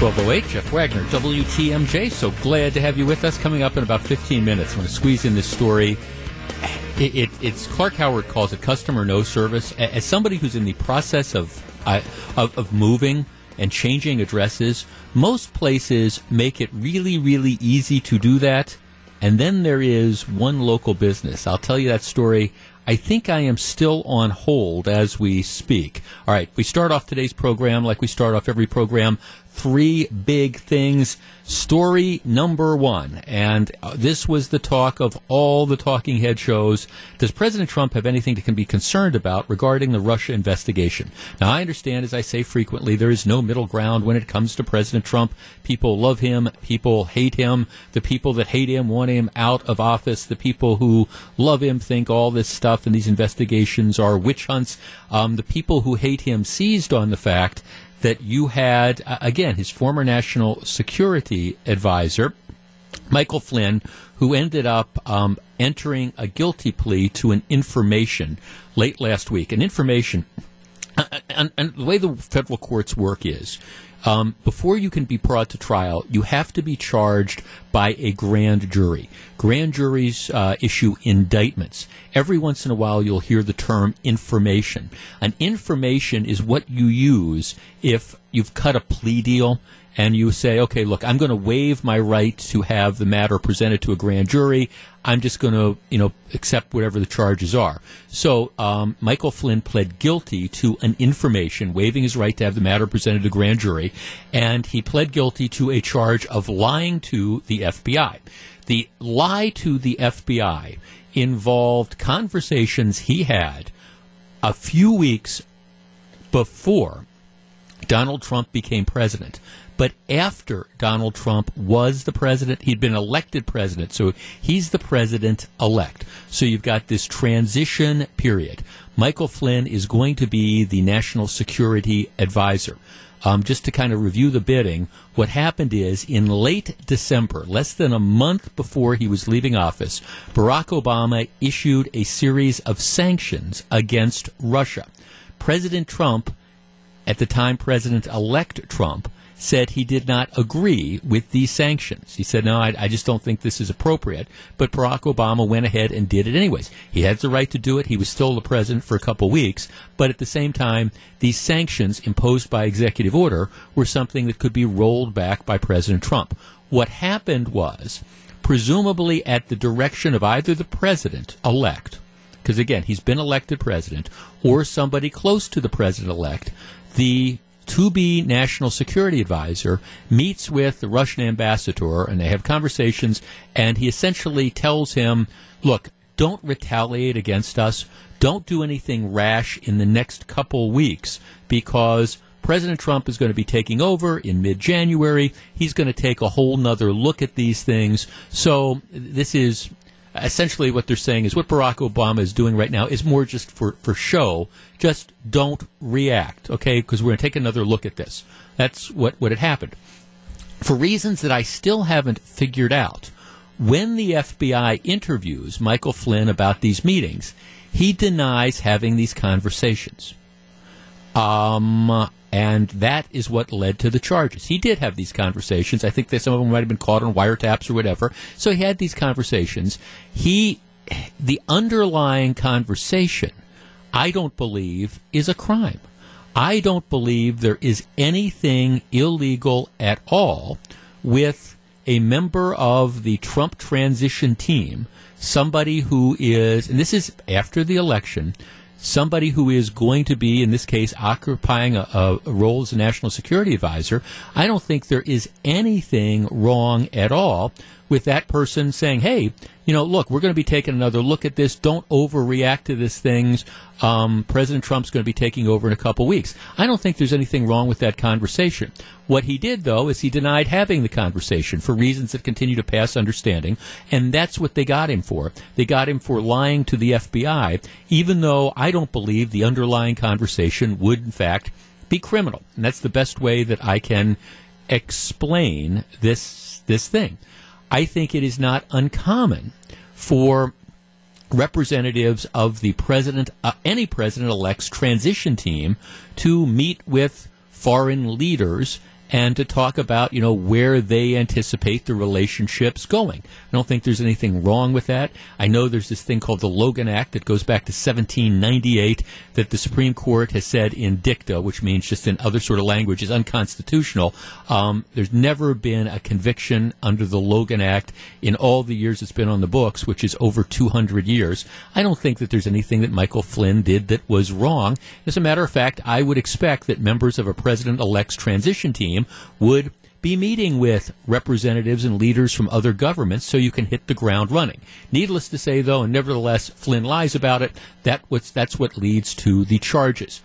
1208, Jeff Wagner, WTMJ. So glad to have you with us. Coming up in about 15 minutes, I'm going to squeeze in this story. It, it, it's Clark Howard calls it customer no service. As somebody who's in the process of, uh, of, of moving and changing addresses, most places make it really, really easy to do that. And then there is one local business. I'll tell you that story. I think I am still on hold as we speak. All right, we start off today's program like we start off every program three big things. Story number one, and uh, this was the talk of all the talking head shows. Does President Trump have anything to be concerned about regarding the Russia investigation? Now, I understand, as I say frequently, there is no middle ground when it comes to President Trump. People love him, people hate him. The people that hate him want him out of office. The people who love him think all this stuff and these investigations are witch hunts. Um, the people who hate him seized on the fact that you had, uh, again, his former national security advisor, Michael Flynn, who ended up um, entering a guilty plea to an information late last week. An information, uh, uh, and, and the way the federal courts work is um, before you can be brought to trial, you have to be charged by a grand jury. Grand juries uh, issue indictments. Every once in a while, you'll hear the term information. An information is what you use if you've cut a plea deal and you say, okay, look, I'm going to waive my right to have the matter presented to a grand jury. I'm just going to, you know, accept whatever the charges are. So um, Michael Flynn pled guilty to an information, waiving his right to have the matter presented to grand jury, and he pled guilty to a charge of lying to the FBI. The lie to the FBI involved conversations he had a few weeks before Donald Trump became president but after Donald Trump was the president, he'd been elected president. So he's the president elect. So you've got this transition period. Michael Flynn is going to be the national security advisor. Um, just to kind of review the bidding, what happened is in late December, less than a month before he was leaving office, Barack Obama issued a series of sanctions against Russia. President Trump, at the time President elect Trump, said he did not agree with these sanctions. He said, no, I, I, just don't think this is appropriate. But Barack Obama went ahead and did it anyways. He had the right to do it. He was still the president for a couple weeks. But at the same time, these sanctions imposed by executive order were something that could be rolled back by President Trump. What happened was, presumably at the direction of either the president elect, because again, he's been elected president, or somebody close to the president elect, the to be national security advisor meets with the Russian ambassador and they have conversations and he essentially tells him, look, don't retaliate against us. Don't do anything rash in the next couple weeks because President Trump is going to be taking over in mid January. He's going to take a whole nother look at these things. So this is essentially what they're saying is what Barack Obama is doing right now is more just for, for show. Just don't react, okay? Because we're going to take another look at this. That's what, what had happened. For reasons that I still haven't figured out, when the FBI interviews Michael Flynn about these meetings, he denies having these conversations. Um, and that is what led to the charges. He did have these conversations. I think that some of them might have been caught on wiretaps or whatever. So he had these conversations. He, the underlying conversation, I don't believe is a crime. I don't believe there is anything illegal at all with a member of the Trump transition team, somebody who is, and this is after the election, somebody who is going to be, in this case, occupying a, a, role as a national security advisor, I don't think there is anything wrong at all with that person saying, hey, you know, look, we're going to be taking another look at this. Don't overreact to this things. Um, President Trump's going to be taking over in a couple weeks. I don't think there's anything wrong with that conversation. What he did, though, is he denied having the conversation for reasons that continue to pass understanding, and that's what they got him for. They got him for lying to the FBI, even though I don't believe the underlying conversation would, in fact, be criminal. And that's the best way that I can explain this this thing. I think it is not uncommon for representatives of the president, uh, any president elect's transition team, to meet with foreign leaders and to talk about, you know, where they anticipate the relationship's going. I don't think there's anything wrong with that. I know there's this thing called the Logan Act that goes back to 1798 that the Supreme Court has said in dicta, which means just in other sort of language, is unconstitutional. Um, there's never been a conviction under the Logan Act in all the years it's been on the books, which is over 200 years. I don't think that there's anything that Michael Flynn did that was wrong. As a matter of fact, I would expect that members of a president elect's transition team would be meeting with representatives and leaders from other governments so you can hit the ground running. Needless to say, though, and nevertheless, Flynn lies about it. That what's, that's what leads to the charges.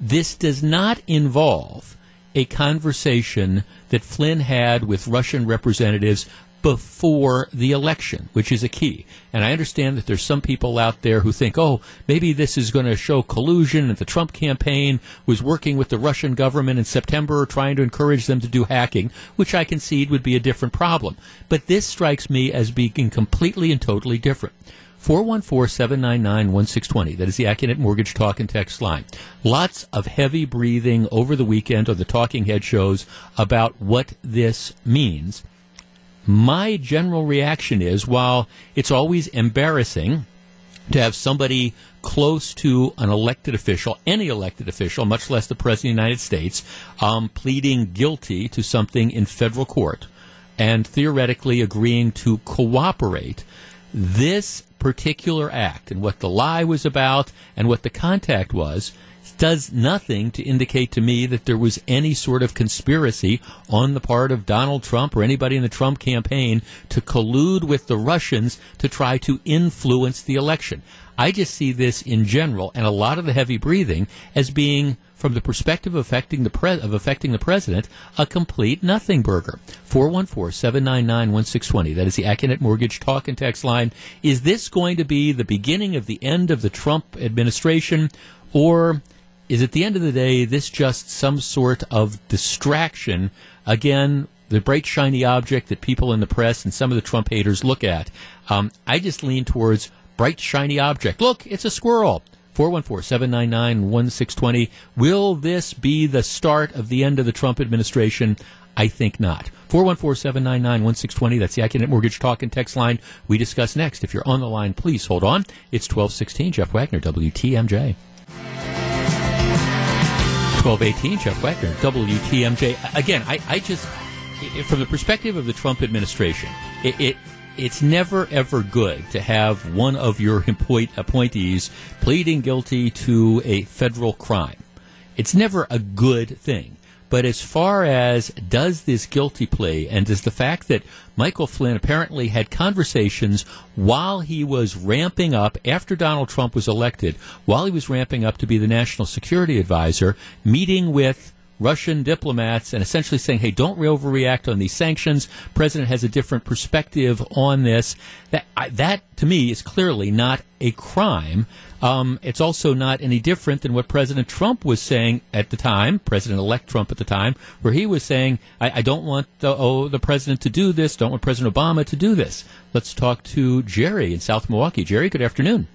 This does not involve a conversation that Flynn had with Russian representatives before the election, which is a key. And I understand that there's some people out there who think, oh, maybe this is going to show collusion and the Trump campaign was working with the Russian government in September trying to encourage them to do hacking, which I concede would be a different problem. But this strikes me as being completely and totally different. 414-799-1620. That is the Accunet Mortgage Talk and Text line. Lots of heavy breathing over the weekend on the Talking Head shows about what this means my general reaction is while it's always embarrassing to have somebody close to an elected official, any elected official, much less the President of the United States, um, pleading guilty to something in federal court and theoretically agreeing to cooperate. This particular act and what the lie was about and what the contact was does nothing to indicate to me that there was any sort of conspiracy on the part of Donald Trump or anybody in the Trump campaign to collude with the Russians to try to influence the election. I just see this in general and a lot of the heavy breathing as being from the perspective of affecting the pre- of affecting the president, a complete nothing burger. 414-799-1620. That is the Accunet Mortgage talk and text line. Is this going to be the beginning of the end of the Trump administration or is at the end of the day this just some sort of distraction? Again, the bright shiny object that people in the press and some of the Trump haters look at. Um, I just lean towards bright shiny object. Look, it's a squirrel. 414-799-1620. Will this be the start of the end of the Trump administration? I think not. 414-799-1620. That's the Accunet Mortgage Talk and Text line. We discuss next. If you're on the line, please hold on. It's 1216. Jeff Wagner, WTMJ. 1218, Jeff Wagner, WTMJ. Again, I, I just, from the perspective of the Trump administration, it, it it's never ever good to have one of your appoint- appointees pleading guilty to a federal crime. It's never a good thing. But as far as does this guilty plea and does the fact that Michael Flynn apparently had conversations while he was ramping up after Donald Trump was elected, while he was ramping up to be the national security advisor, meeting with Russian diplomats and essentially saying, "Hey, don't overreact on these sanctions. President has a different perspective on this." That that to me is clearly not a crime. Um, it's also not any different than what President Trump was saying at the time, President-elect Trump at the time, where he was saying, "I, I don't want the, oh, the president to do this. Don't want President Obama to do this." Let's talk to Jerry in South Milwaukee. Jerry, good afternoon.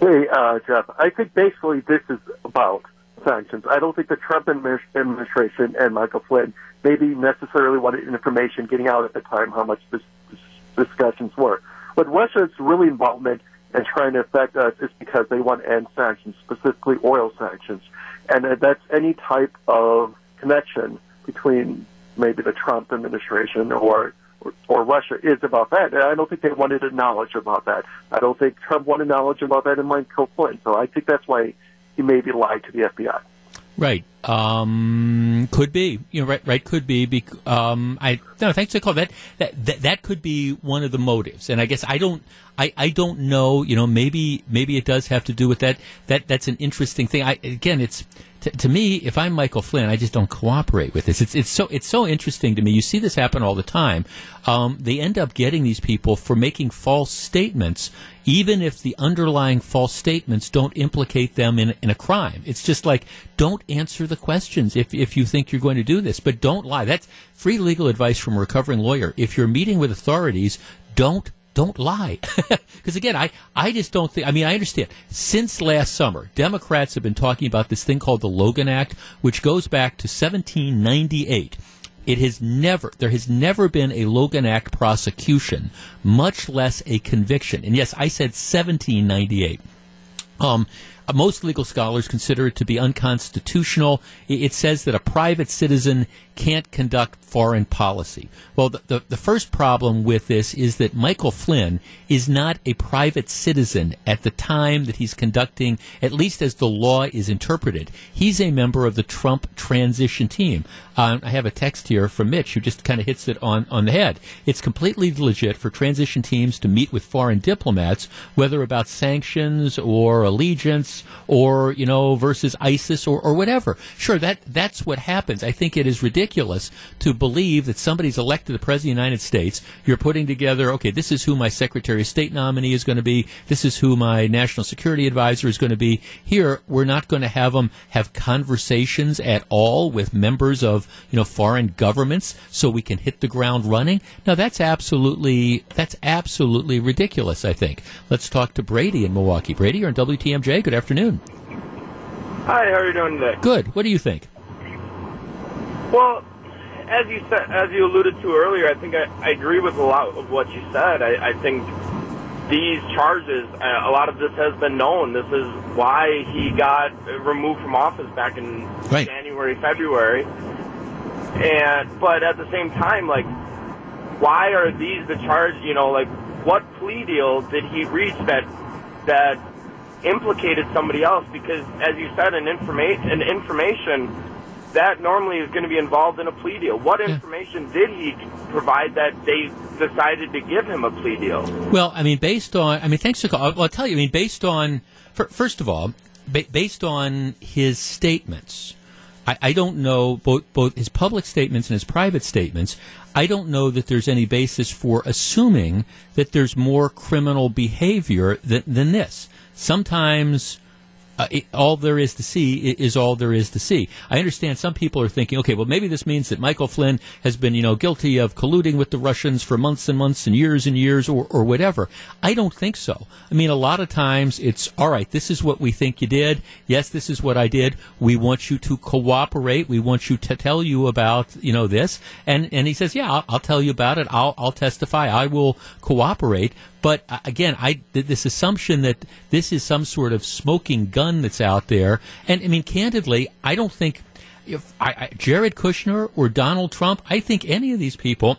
Hey, uh, Jeff. I think basically this is about sanctions. I don't think the Trump administration and Michael Flynn maybe necessarily wanted information getting out at the time how much this, this discussions were. But Russia's really involvement in trying to affect us is because they want to end sanctions, specifically oil sanctions. And uh, that's any type of connection between maybe the Trump administration or or, or Russia is about that. And I don't think they wanted knowledge about that. I don't think Trump wanted knowledge about that in Michael Flynn. So I think that's why he maybe lied to the FBI. Right. Um, could be. You know, right. Right. Could be. Um, I no. Thanks for the call. That, that that that could be one of the motives. And I guess I don't. I, I don't know. You know. Maybe maybe it does have to do with that. That that's an interesting thing. I again, it's to, me, if I'm Michael Flynn, I just don't cooperate with this. It's it's so it's so interesting to me. You see this happen all the time. Um, they end up getting these people for making false statements, even if the underlying false statements don't implicate them in in a crime. It's just like don't answer the questions if if you think you're going to do this, but don't lie. That's free legal advice from a recovering lawyer. If you're meeting with authorities, don't don't lie. Because again, I, I just don't think, I mean, I understand. Since last summer, Democrats have been talking about this thing called the Logan Act, which goes back to 1798. It has never, there has never been a Logan Act prosecution, much less a conviction. And yes, I said 1798. Um, most legal scholars consider it to be unconstitutional. It says that a private citizen can't conduct foreign policy. Well, the, the, the, first problem with this is that Michael Flynn is not a private citizen at the time that he's conducting, at least as the law is interpreted. He's a member of the Trump transition team. Um, I have a text here from Mitch who just kind of hits it on, on the head. It's completely legit for transition teams to meet with foreign diplomats, whether about sanctions or allegiance or, you know, versus ISIS or, or whatever. Sure, that, that's what happens. I think it is ridiculous ridiculous to believe that somebody's elected the president of the United States. You're putting together, okay, this is who my Secretary of State nominee is going to be. This is who my national security advisor is going to be. Here, we're not going to have them have conversations at all with members of, you know, foreign governments so we can hit the ground running. Now, that's absolutely, that's absolutely ridiculous, I think. Let's talk to Brady in Milwaukee. Brady, you're on WTMJ. Good afternoon. Hi, how are you doing today? Good. What do you think? Well, as you said, as you alluded to earlier, I think I, I agree with a lot of what you said. I, I think these charges, uh, a lot of this has been known. This is why he got removed from office back in right. January, February. And but at the same time, like, why are these the charge? You know, like, what plea deal did he reach that that implicated somebody else? Because, as you said, an informa- an information that normally is going to be involved in a plea deal. What information did he provide that they decided to give him a plea deal? Well, I mean, based on, I mean, thanks call. Well, I'll tell you, I mean, based on, first of all, based on his statements, I, I don't know both both his public statements and his private statements. I don't know that there's any basis for assuming that there's more criminal behavior than, than this. Sometimes uh, it, all there is to see is all there is to see. I understand some people are thinking, okay, well, maybe this means that Michael Flynn has been, you know, guilty of colluding with the Russians for months and months and years and years or, or whatever. I don't think so. I mean, a lot of times it's, all right, this is what we think you did. Yes, this is what I did. We want you to cooperate. We want you to tell you about, you know, this. And, and he says, yeah, I'll, I'll tell you about it. I'll, I'll testify. I will cooperate. But uh, again, I this assumption that this is some sort of smoking gun that's out there, and I mean, candidly, I don't think if I, I, Jared Kushner or Donald Trump, I think any of these people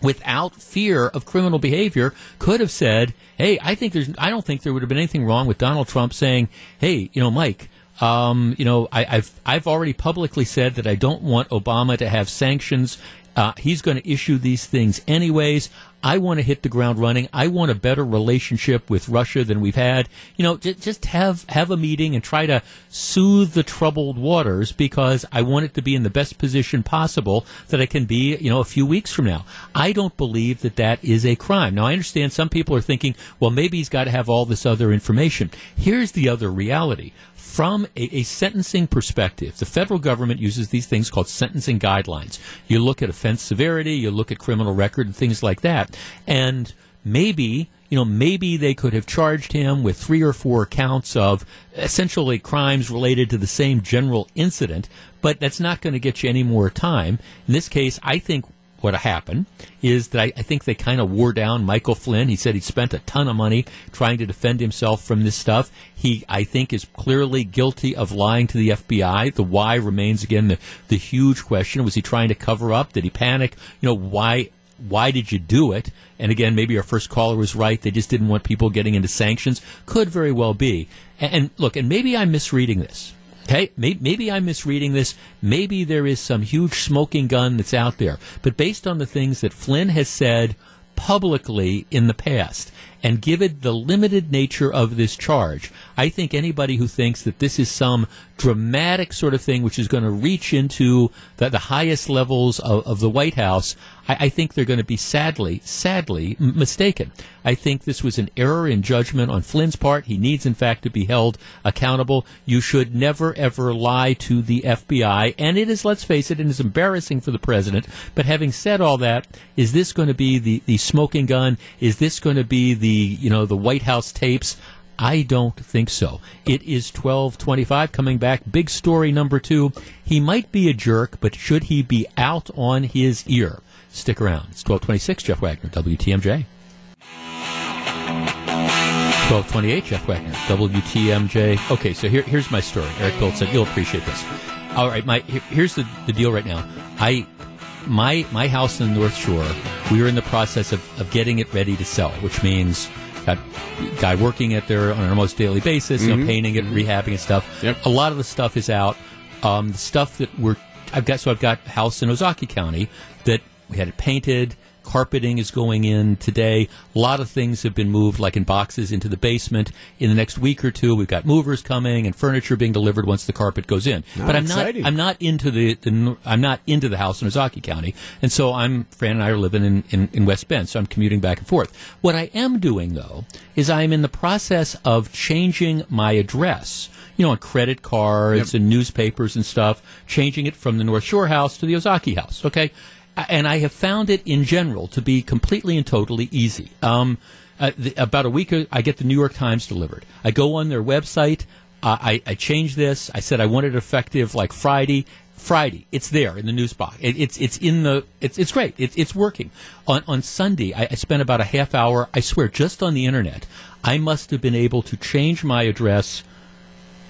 without fear of criminal behavior could have said, "Hey, I think there's I don't think there would have been anything wrong with Donald Trump saying, "Hey, you know, Mike, um, you know, I, have I've already publicly said that I don't want Obama to have sanctions. Uh, he's going to issue these things anyways. I want to hit the ground running. I want a better relationship with Russia than we've had. You know, j- just have have a meeting and try to soothe the troubled waters because I want it to be in the best position possible that I can be, you know, a few weeks from now. I don't believe that that is a crime. Now, I understand some people are thinking, well, maybe he's got to have all this other information. Here's the other reality from a, a, sentencing perspective, the federal government uses these things called sentencing guidelines. You look at offense severity, you look at criminal record, and things like that. And maybe you know, maybe they could have charged him with three or four counts of essentially crimes related to the same general incident, but that's not going to get you any more time. In this case, I think what happened is that I, I think they kind of wore down Michael Flynn. He said he spent a ton of money trying to defend himself from this stuff. He, I think, is clearly guilty of lying to the FBI. The why remains again the, the huge question. Was he trying to cover up? Did he panic? You know, why why did you do it? And again, maybe our first caller was right. They just didn't want people getting into sanctions. Could very well be. And, and look, and maybe I'm misreading this. Okay, maybe I'm misreading this. Maybe there is some huge smoking gun that's out there. But based on the things that Flynn has said publicly in the past, and given the limited nature of this charge, I think anybody who thinks that this is some dramatic sort of thing which is going to reach into the, the highest levels of, of the White House, I, I think they're going to be sadly, sadly m- mistaken. I think this was an error in judgment on Flynn's part. He needs, in fact, to be held accountable. You should never, ever lie to the FBI. And it is, let's face it, it is embarrassing for the president. But having said all that, is this going to be the, the smoking gun? Is this going to be the, you know, the White House tapes? I don't think so. It is 1225 coming back. Big story number two. He might be a jerk, but should he be out on his ear? Stick around. It's 1226, Jeff Wagner, WTMJ. 1228, Jeff Wagner, WTMJ. Okay, so here, here's my story. Eric Bilt said, you'll appreciate this. All right, my here's the, the deal right now. I my my house in the North Shore, we are in the process of, of getting it ready to sell, which means got guy working at there on an almost daily basis, mm-hmm. you know, painting it, mm-hmm. rehabbing and stuff. Yep. A lot of the stuff is out. Um, the stuff that we're I've got so I've got a house in Ozaukee County that we had it painted. Carpeting is going in today. A lot of things have been moved, like in boxes, into the basement. In the next week or two, we've got movers coming and furniture being delivered once the carpet goes in. Oh, but I'm exciting. not. I'm not into the, the. I'm not into the house in Ozaukee County, and so I'm. Fran and I are living in, in, in West Bend, so I'm commuting back and forth. What I am doing though is I am in the process of changing my address you know, on credit cards Yep. and newspapers and stuff, changing it from the North Shore house to the Ozaukee house. Okay, and I have found it in general to be completely and totally easy. Um, uh, the, about a week, I get the New York Times delivered. I go on their website. Uh, I, I change this. I said I want it effective like Friday. Friday, it's there in the news box. It, it's it's in the it's it's great. It, it's working. On on Sunday, I, I spent about a half hour. I swear, just on the internet, I must have been able to change my address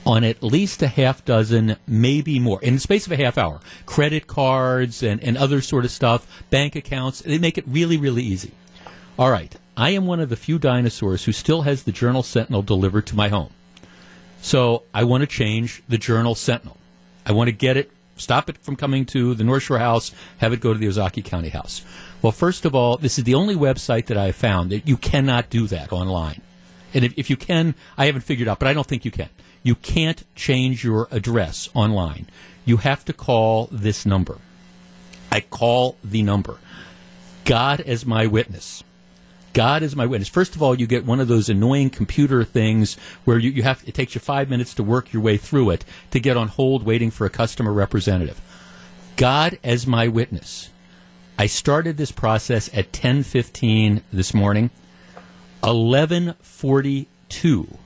on at least a half dozen, maybe more, in the space of a half hour. Credit cards and, and other sort of stuff, bank accounts, they make it really, really easy. All right. I am one of the few dinosaurs who still has the Journal Sentinel delivered to my home. So I want to change the Journal Sentinel. I want to get it, stop it from coming to the North Shore house, have it go to the Ozaukee County house. Well, first of all, this is the only website that I have found that you cannot do that online. And if, if you can, I haven't figured out, but I don't think you can. You can't change your address online. You have to call this number. I call the number. God as my witness. God is my witness. First of all, you get one of those annoying computer things where you, you have it takes you five minutes to work your way through it to get on hold waiting for a customer representative. God as my witness. I started this process at 10:15 this morning. 11:42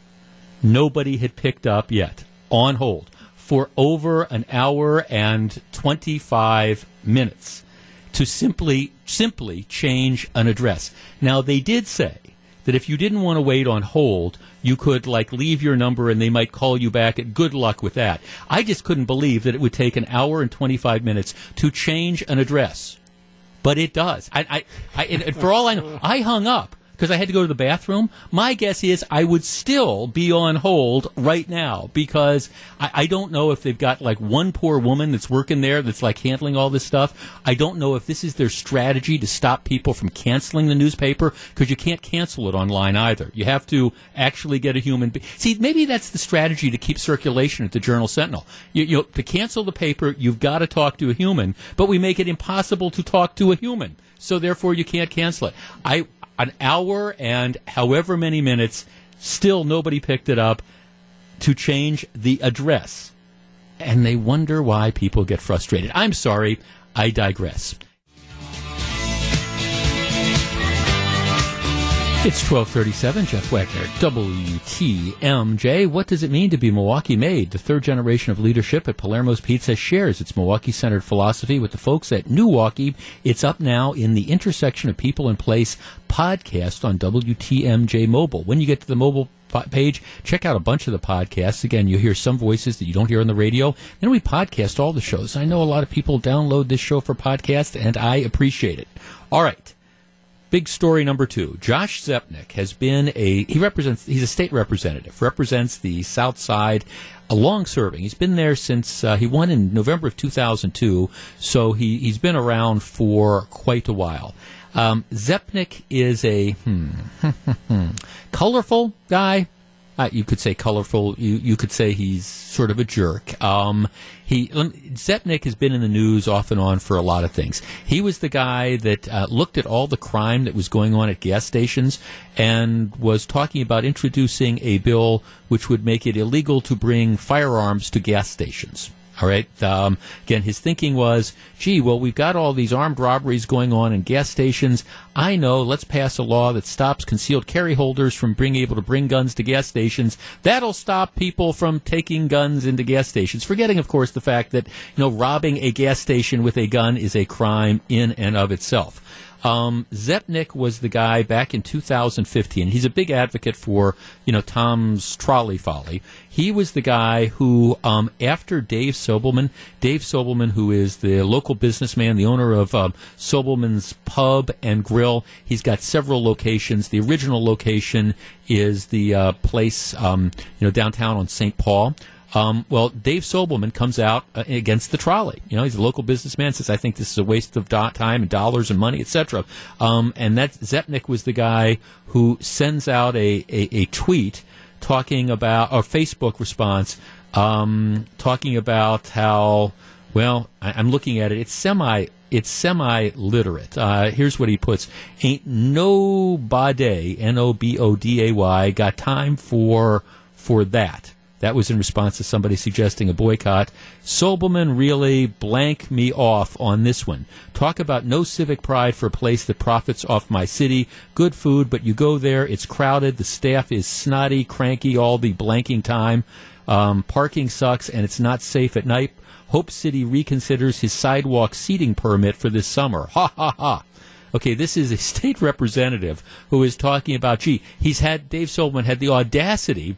nobody had picked up yet on hold for over an hour and 25 minutes to simply simply change an address. Now they did say that if you didn't want to wait on hold, you could like leave your number and they might call you back. And good luck with that. I just couldn't believe that it would take an hour and 25 minutes to change an address. But it does. I, I, I and for all I know, I hung up because I had to go to the bathroom, my guess is I would still be on hold right now because I, I, don't know if they've got like one poor woman that's working there that's like handling all this stuff. I don't know if this is their strategy to stop people from canceling the newspaper because you can't cancel it online either. You have to actually get a human. Be- See, maybe that's the strategy to keep circulation at the Journal Sentinel. You, you to cancel the paper, you've got to talk to a human, but we make it impossible to talk to a human. So therefore, you can't cancel it. I an hour and however many minutes, still nobody picked it up to change the address. And they wonder why people get frustrated. I'm sorry, I digress. It's 1237, Jeff Wagner, WTMJ. What does it mean to be Milwaukee made? The third generation of leadership at Palermo's Pizza shares its Milwaukee-centered philosophy with the folks at Milwaukee. It's up now in the intersection of people and place podcast on WTMJ Mobile. When you get to the mobile page, check out a bunch of the podcasts. Again, you'll hear some voices that you don't hear on the radio. Then we podcast all the shows. I know a lot of people download this show for podcast, and I appreciate it. All right. Big story number two. Josh Zepnick has been a, he represents, he's a state representative, represents the South Side, a long serving. He's been there since, uh, he won in November of 2002, so he, he's been around for quite a while. Um, Zepnick is a hmm, colorful guy. Uh, you could say colorful. You you could say he's sort of a jerk. Um, he Zepnick has been in the news off and on for a lot of things. He was the guy that uh, looked at all the crime that was going on at gas stations and was talking about introducing a bill which would make it illegal to bring firearms to gas stations. All right. Um, again, his thinking was, gee, well, we've got all these armed robberies going on in gas stations. I know. Let's pass a law that stops concealed carry holders from being able to bring guns to gas stations. That'll stop people from taking guns into gas stations. Forgetting, of course, the fact that you know robbing a gas station with a gun is a crime in and of itself. Um, Zepnick was the guy back in 2015. He's a big advocate for, you know, Tom's trolley folly. He was the guy who, um, after Dave Sobelman, Dave Sobelman, who is the local businessman, the owner of um, Sobelman's Pub and Grill, he's got several locations. The original location is the uh, place, um, you know, downtown on St. Paul. Um, well, Dave Sobelman comes out uh, against the trolley. You know, he's a local businessman. Says, "I think this is a waste of do- time and dollars and money, etc." Um, and that Zepnick was the guy who sends out a, a, a tweet talking about or Facebook response um, talking about how well I, am looking at it. It's semi it's semi literate. Uh, here's what he puts: Ain't nobody N O B O D A Y got time for for that. That was in response to somebody suggesting a boycott. Sobelman really blank me off on this one. Talk about no civic pride for a place that profits off my city. Good food, but you go there, it's crowded, the staff is snotty, cranky all the blanking time. Um, parking sucks, and it's not safe at night. Hope City reconsiders his sidewalk seating permit for this summer. Ha ha ha. Okay, this is a state representative who is talking about, gee, he's had, Dave Sobelman had the audacity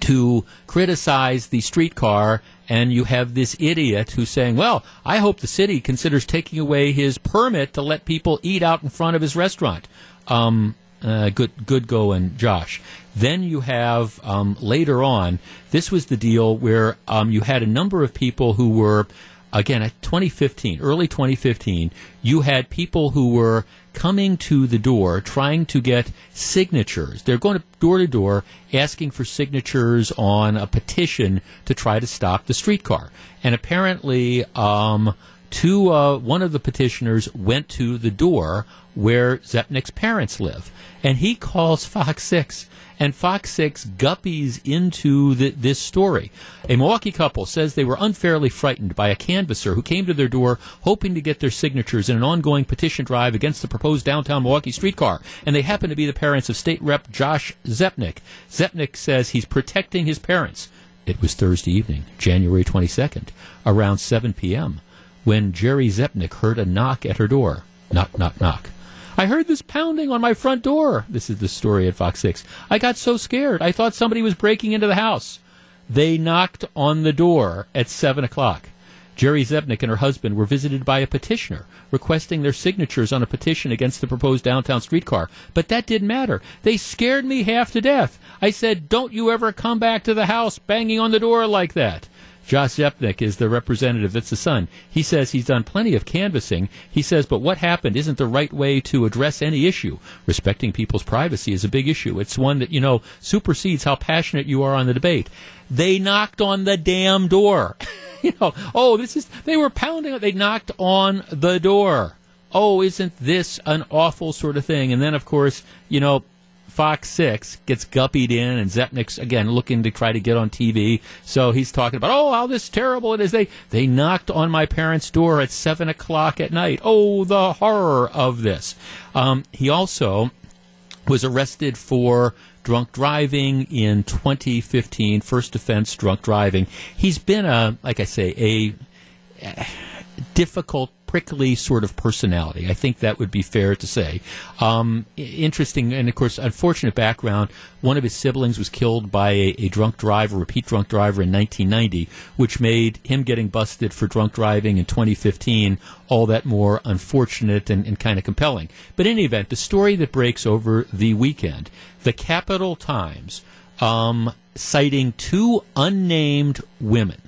to criticize the streetcar and you have this idiot who's saying, "Well, I hope the city considers taking away his permit to let people eat out in front of his restaurant." Um, uh, good, good going, Josh. Then you have um, later on. This was the deal where um, you had a number of people who were, again, at 2015, early 2015. You had people who were coming to the door trying to get signatures. They're going door to door asking for signatures on a petition to try to stop the streetcar. And apparently, um, two, uh, one of the petitioners went to the door where Zepnick's parents live. And he calls Fox 6 and Fox 6 guppies into the, this story. A Milwaukee couple says they were unfairly frightened by a canvasser who came to their door hoping to get their signatures in an ongoing petition drive against the proposed downtown Milwaukee streetcar, and they happen to be the parents of State Rep Josh Zepnick. Zepnick says he's protecting his parents. It was Thursday evening, January 22nd, around 7 p.m., when Jerry Zepnick heard a knock at her door. Knock, knock, knock. I heard this pounding on my front door. This is the story at Fox 6. I got so scared. I thought somebody was breaking into the house. They knocked on the door at 7 o'clock. Jerry Zepnick and her husband were visited by a petitioner requesting their signatures on a petition against the proposed downtown streetcar. But that didn't matter. They scared me half to death. I said, Don't you ever come back to the house banging on the door like that. Josh Zepnick is the representative. That's the son. He says he's done plenty of canvassing. He says, but what happened isn't the right way to address any issue. Respecting people's privacy is a big issue. It's one that, you know, supersedes how passionate you are on the debate. They knocked on the damn door. you know, oh, this is, they were pounding, they knocked on the door. Oh, isn't this an awful sort of thing? And then, of course, you know, Fox 6 gets guppied in, and Zepnick's, again, looking to try to get on TV. So he's talking about, oh, how this terrible it is. They, they knocked on my parents' door at 7 o'clock at night. Oh, the horror of this. Um, he also was arrested for drunk driving in 2015, first offense drunk driving. He's been a, like I say, a difficult prickly sort of personality. I think that would be fair to say. Um, interesting, and of course, unfortunate background. One of his siblings was killed by a, a, drunk driver, repeat drunk driver in 1990, which made him getting busted for drunk driving in 2015 all that more unfortunate and, and kind of compelling. But in any event, the story that breaks over the weekend, the Capital Times, um, citing two unnamed women,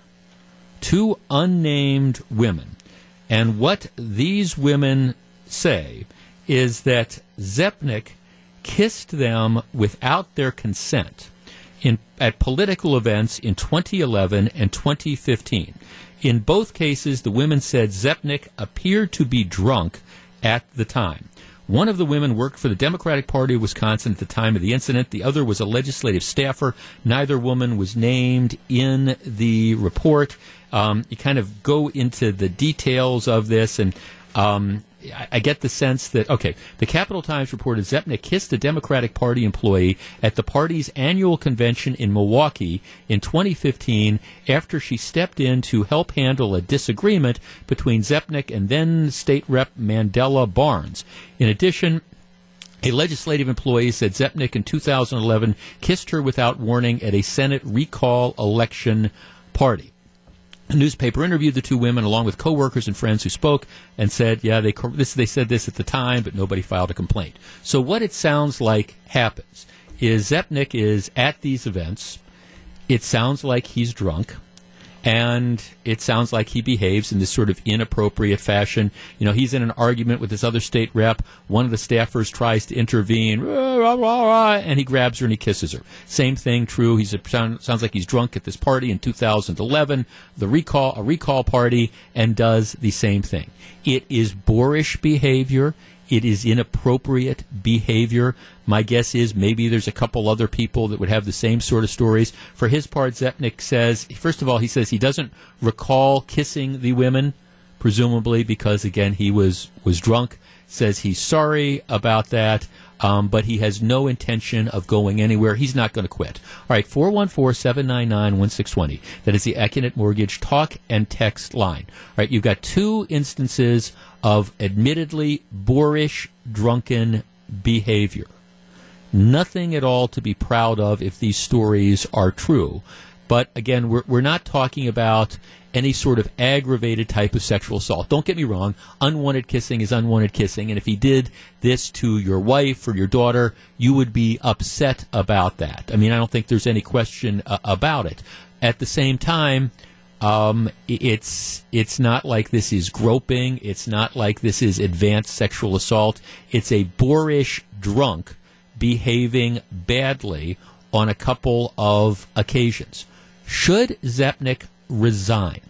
two unnamed women and what these women say is that Zepnick kissed them without their consent in, at political events in 2011 and 2015. In both cases, the women said Zepnick appeared to be drunk at the time. One of the women worked for the Democratic Party of Wisconsin at the time of the incident. The other was a legislative staffer. Neither woman was named in the report. Um, you kind of go into the details of this, and um, I get the sense that okay, the Capital Times reported Zepnick kissed a Democratic Party employee at the party's annual convention in Milwaukee in 2015 after she stepped in to help handle a disagreement between Zepnick and then State Rep Mandela Barnes. In addition, a legislative employee said Zepnick in 2011 kissed her without warning at a Senate recall election party. A newspaper interviewed the two women along with coworkers and friends who spoke and said, "Yeah, they this, they said this at the time, but nobody filed a complaint." So what it sounds like happens is Zepnick is at these events. It sounds like he's drunk and it sounds like he behaves in this sort of inappropriate fashion. You know, he's in an argument with this other state rep. One of the staffers tries to intervene, and he grabs her and he kisses her. Same thing true. He sounds like he's drunk at this party in 2011, the recall a recall party, and does the same thing. It is boorish behavior. It is inappropriate behavior. My guess is maybe there's a couple other people that would have the same sort of stories. For his part, Zepnick says, first of all, he says he doesn't recall kissing the women, presumably because, again, he was, was drunk. Says he's sorry about that. Um, but he has no intention of going anywhere. He's not going to quit. All right, 414 799 1620. That is the Accunet Mortgage talk and text line. All right, you've got two instances of admittedly boorish, drunken behavior. Nothing at all to be proud of if these stories are true. But again, we're, we're not talking about any sort of aggravated type of sexual assault. Don't get me wrong. Unwanted kissing is unwanted kissing. And if he did this to your wife or your daughter, you would be upset about that. I mean, I don't think there's any question uh, about it. At the same time, um, it's it's not like this is groping. It's not like this is advanced sexual assault. It's a boorish drunk behaving badly on a couple of occasions. Should Zepnick resign,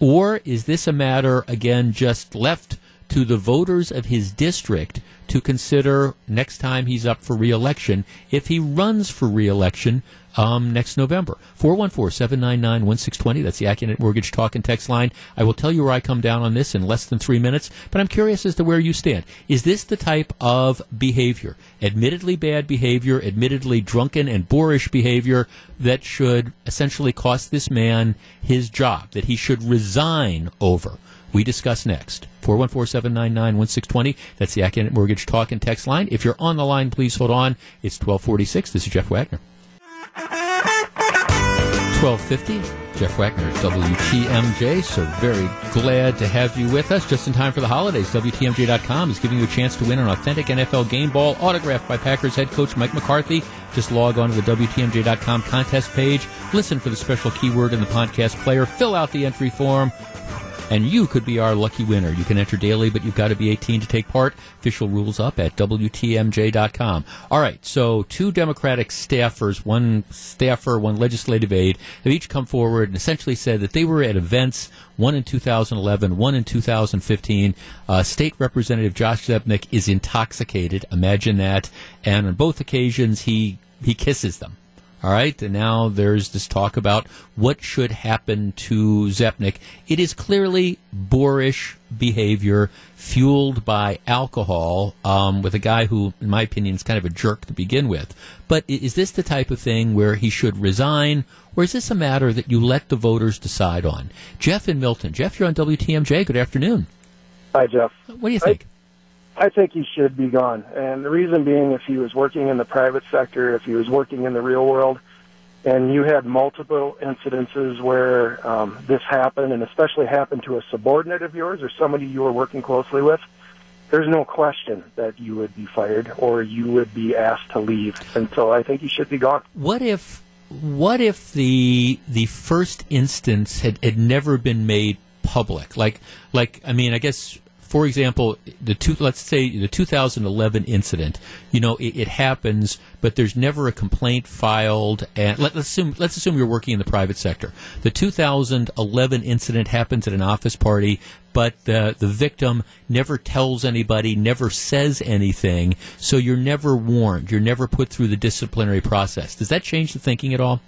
or is this a matter again just left to the voters of his district to consider next time he's up for reelection? If he runs for reelection um, next November. 414 799 1620. That's the Accunet Mortgage Talk and Text line. I will tell you where I come down on this in less than three minutes, but I'm curious as to where you stand. Is this the type of behavior, admittedly bad behavior, admittedly drunken and boorish behavior, that should essentially cost this man his job, that he should resign over? We discuss next. 414-799-1620. That's the Accunet Mortgage Talk and Text line. If you're on the line, please hold on. It's 1246. This is Jeff Wagner. 1250. Jeff Wagner, WTMJ. So very glad to have you with us just in time for the holidays. WTMJ.com is giving you a chance to win an authentic NFL game ball autographed by Packers head coach Mike McCarthy. Just log on to the WTMJ.com contest page. Listen for the special keyword in the podcast player. Fill out the entry form and you could be our lucky winner. You can enter daily, but you've got to be 18 to take part. Official rules up at WTMJ.com. All right, so two Democratic staffers, one staffer, one legislative aide, have each come forward and essentially said that they were at events, one in 2011, one in 2015. Uh, State Representative Josh Zepnick is intoxicated. Imagine that. And on both occasions, he, he kisses them. All right, and now there's this talk about what should happen to Zepnick. It is clearly boorish behavior fueled by alcohol um, with a guy who, in my opinion, is kind of a jerk to begin with. But is this the type of thing where he should resign, or is this a matter that you let the voters decide on? Jeff and Milton. Jeff, you're on WTMJ. Good afternoon. Hi, Jeff. What do you think? I think he should be gone. And the reason being, if he was working in the private sector, if he was working in the real world, and you had multiple incidences where um, this happened, and especially happened to a subordinate of yours or somebody you were working closely with, there's no question that you would be fired or you would be asked to leave. And so I think he should be gone. What if what if the the first instance had, had never been made public? Like like I mean, I guess for example, the two, let's say the 2011 incident, you know, it, it happens, but there's never a complaint filed. And let, us assume, let's assume you're working in the private sector. The 2011 incident happens at an office party, but the the victim never tells anybody, never says anything, so you're never warned. You're never put through the disciplinary process. Does that change the thinking at all?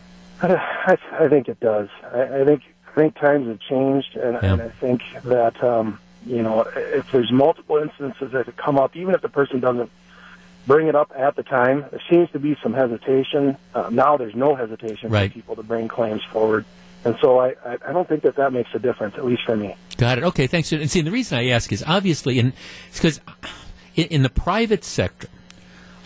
I, I think it does. I, I think I think times have changed, and, yeah. and I think that um, you know if there's multiple instances that come up, even if the person doesn't bring it up at the time, there seems to be some hesitation. Uh, now there's no hesitation right. for people to bring claims forward. And so I, I don't think that that makes a difference, at least for me. Got it. Okay, thanks. And see, the reason I ask is obviously, and it's because in, in, the private sector,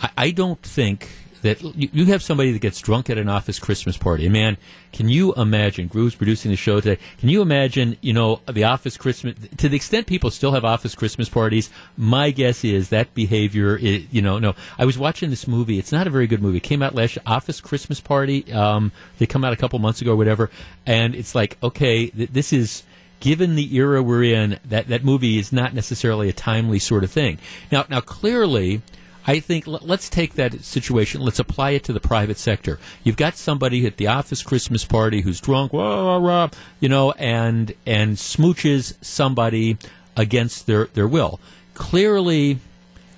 I, I don't think that you, have somebody that gets drunk at an office Christmas party. Man, can you imagine? Groove's producing the show today. Can you imagine? You know, the office Christmas. To the extent people still have office Christmas parties, my guess is that behavior. Is, you know, no. I was watching this movie. It's not a very good movie. It came out last year, Office Christmas Party. Um, they come out a couple months ago, or whatever. And it's like, okay, th- this is given the era we're in, that, that movie is not necessarily a timely sort of thing. Now, now clearly, I think let's take that situation, let's apply it to the private sector. You've got somebody at the office Christmas party who's drunk, rah, rah, you know, and and smooches somebody against their, their will. Clearly,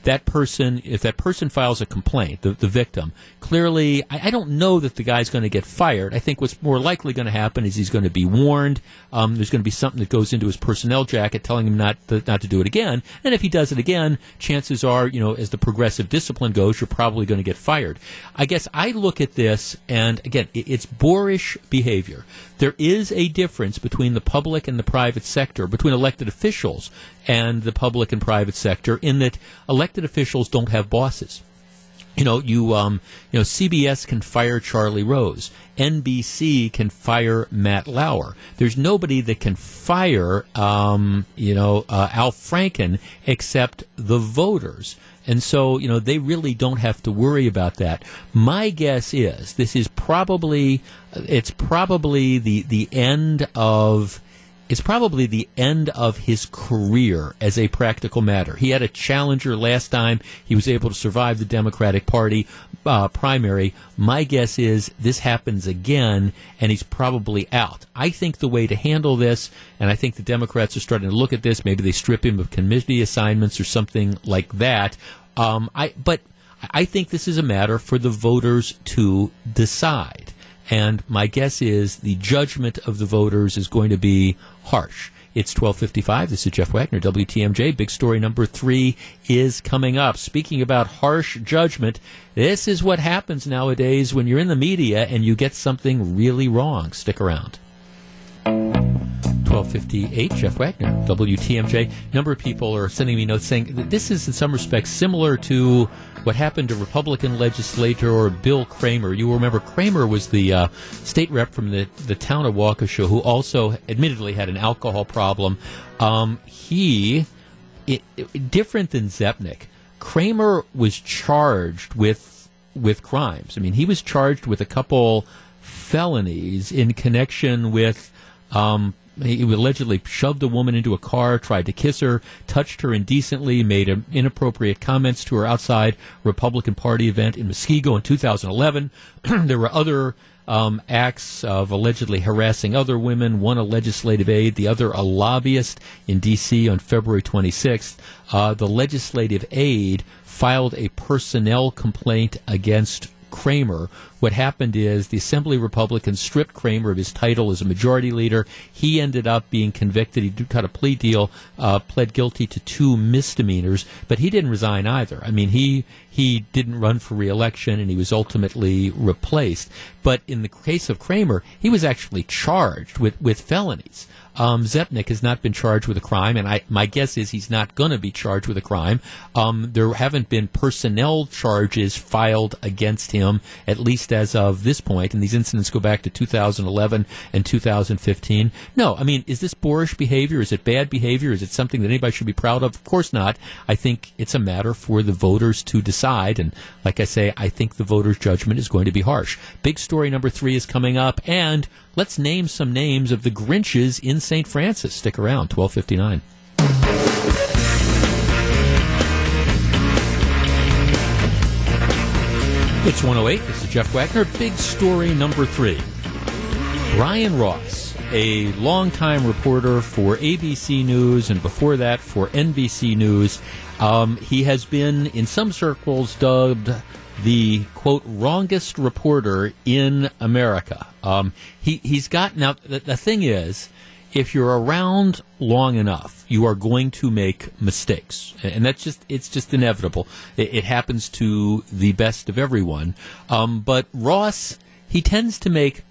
that person, if that person files a complaint, the, the victim, clearly, I, I don't know that the guy's going to get fired. I think what's more likely going to happen is he's going to be warned. Um, there's going to be something that goes into his personnel jacket telling him not to, not to do it again. And if he does it again, chances are, you know, as the progressive discipline goes, you're probably going to get fired. I guess I look at this, and again, it, it's boorish behavior. There is a difference between the public and the private sector, between elected officials and the public and private sector, in that elected officials don't have bosses. You know, you um, you know, CBS can fire Charlie Rose. NBC can fire Matt Lauer. There's nobody that can fire, um, you know, uh, Al Franken except the voters. And so, you know, they really don't have to worry about that. My guess is this is probably, it's probably the, the end of is probably the end of his career as a practical matter. He had a challenger last time. He was able to survive the Democratic Party uh, primary. My guess is this happens again, and he's probably out. I think the way to handle this, and I think the Democrats are starting to look at this, maybe they strip him of committee assignments or something like that. Um, I, but I think this is a matter for the voters to decide. And my guess is the judgment of the voters is going to be harsh. It's 1255. This is Jeff Wagner, WTMJ. Big story number three is coming up. Speaking about harsh judgment, this is what happens nowadays when you're in the media and you get something really wrong. Stick around. 1258, Jeff Wagner, WTMJ. number of people are sending me notes saying that this is in some respects similar to what happened to Republican legislator Bill Kramer. You remember Kramer was the uh, state rep from the, the town of Waukesha who also admittedly had an alcohol problem. Um, he, it, it, different than Zepnick, Kramer was charged with with crimes. I mean, he was charged with a couple felonies in connection with um, he allegedly shoved a woman into a car, tried to kiss her, touched her indecently, made inappropriate comments to her outside Republican Party event in Muskego in 2011. there were other um, acts of allegedly harassing other women, one a legislative aide, the other a lobbyist in D.C. on February 26th. Uh, the legislative aide filed a personnel complaint against Kramer. What happened is the Assembly Republicans stripped Kramer of his title as a majority leader. He ended up being convicted. He cut a plea deal, uh, pled guilty to two misdemeanors, but he didn't resign either. I mean, he he didn't run for reelection, and he was ultimately replaced. But in the case of Kramer, he was actually charged with with felonies. Um, Zepnick has not been charged with a crime, and I, my guess is he's not going to be charged with a crime. Um, there haven't been personnel charges filed against him, at least as of this point, and these incidents go back to 2011 and 2015. No, I mean, is this boorish behavior? Is it bad behavior? Is it something that anybody should be proud of? Of course not. I think it's a matter for the voters to decide, and like I say, I think the voters' judgment is going to be harsh. Big story number three is coming up, and Let's name some names of the Grinches in St. Francis. Stick around, 1259. It's 108. This is Jeff Wagner. Big story number three. Brian Ross, a longtime reporter for ABC News and before that for NBC News, um, he has been in some circles dubbed the quote wrongest reporter in America. Um, he he's got now. The, the thing is, if you're around long enough, you are going to make mistakes, and that's just it's just inevitable. It, it happens to the best of everyone. Um, but Ross, he tends to make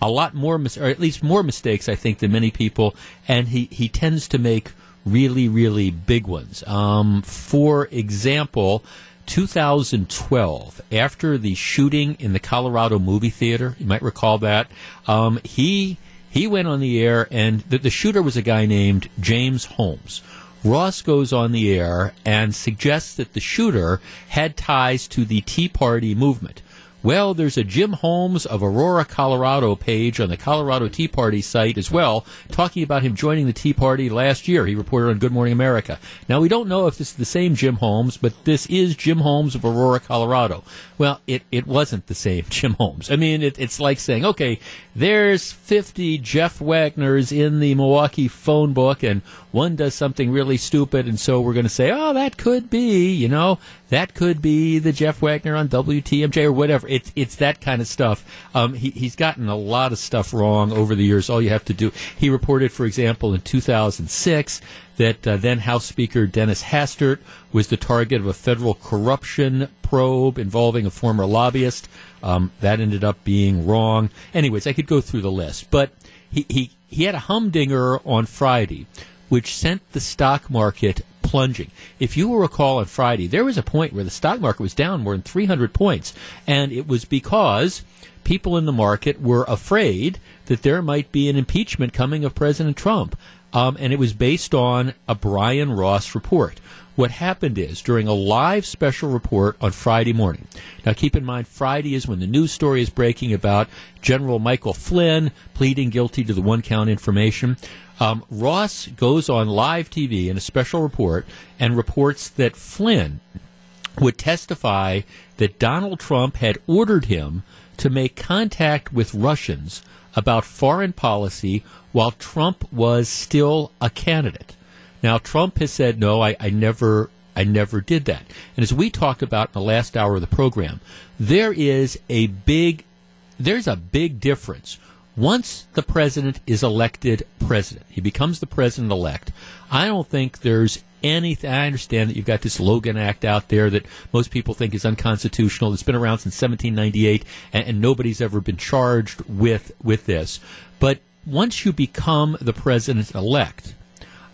a lot more, mis- or at least more mistakes, I think, than many people, and he he tends to make really really big ones. Um, for example. 2012, after the shooting in the Colorado movie theater, you might recall that, um, he he went on the air, and the, the shooter was a guy named James Holmes. Ross goes on the air and suggests that the shooter had ties to the Tea Party movement. Well, there's a Jim Holmes of Aurora, Colorado page on the Colorado Tea Party site as well, talking about him joining the Tea Party last year. He reported on Good Morning America. Now, we don't know if this is the same Jim Holmes, but this is Jim Holmes of Aurora, Colorado. Well, it, it wasn't the same Jim Holmes. I mean, it, it's like saying, okay, there's 50 Jeff Wagners in the Milwaukee phone book, and one does something really stupid, and so we're going to say, oh, that could be, you know, that could be the Jeff Wagner on WTMJ or whatever. It's it's that kind of stuff. Um, he, he's gotten a lot of stuff wrong over the years. All you have to do. He reported, for example, in 2006 that uh, then House Speaker Dennis Hastert was the target of a federal corruption probe involving a former lobbyist. Um, that ended up being wrong. Anyways, I could go through the list, but he, he, he had a humdinger on Friday, which sent the stock market plunging. If you will recall on Friday, there was a point where the stock market was down more than 300 points, and it was because people in the market were afraid that there might be an impeachment coming of President Trump. Um, and it was based on a Brian Ross report. What happened is during a live special report on Friday morning. Now, keep in mind, Friday is when the news story is breaking about General Michael Flynn pleading guilty to the one count information. Um, Ross goes on live TV in a special report and reports that Flynn would testify that Donald Trump had ordered him to make contact with Russians about foreign policy while Trump was still a candidate. Now, Trump has said, no, I, I never I never did that. And as we talked about in the last hour of the program, there is a big there's a big difference once the president is elected president, he becomes the president elect. I don't think there's anything. I understand that you've got this Logan Act out there that most people think is unconstitutional. It's been around since 1798, and, and nobody's ever been charged with with this. But once you become the president elect,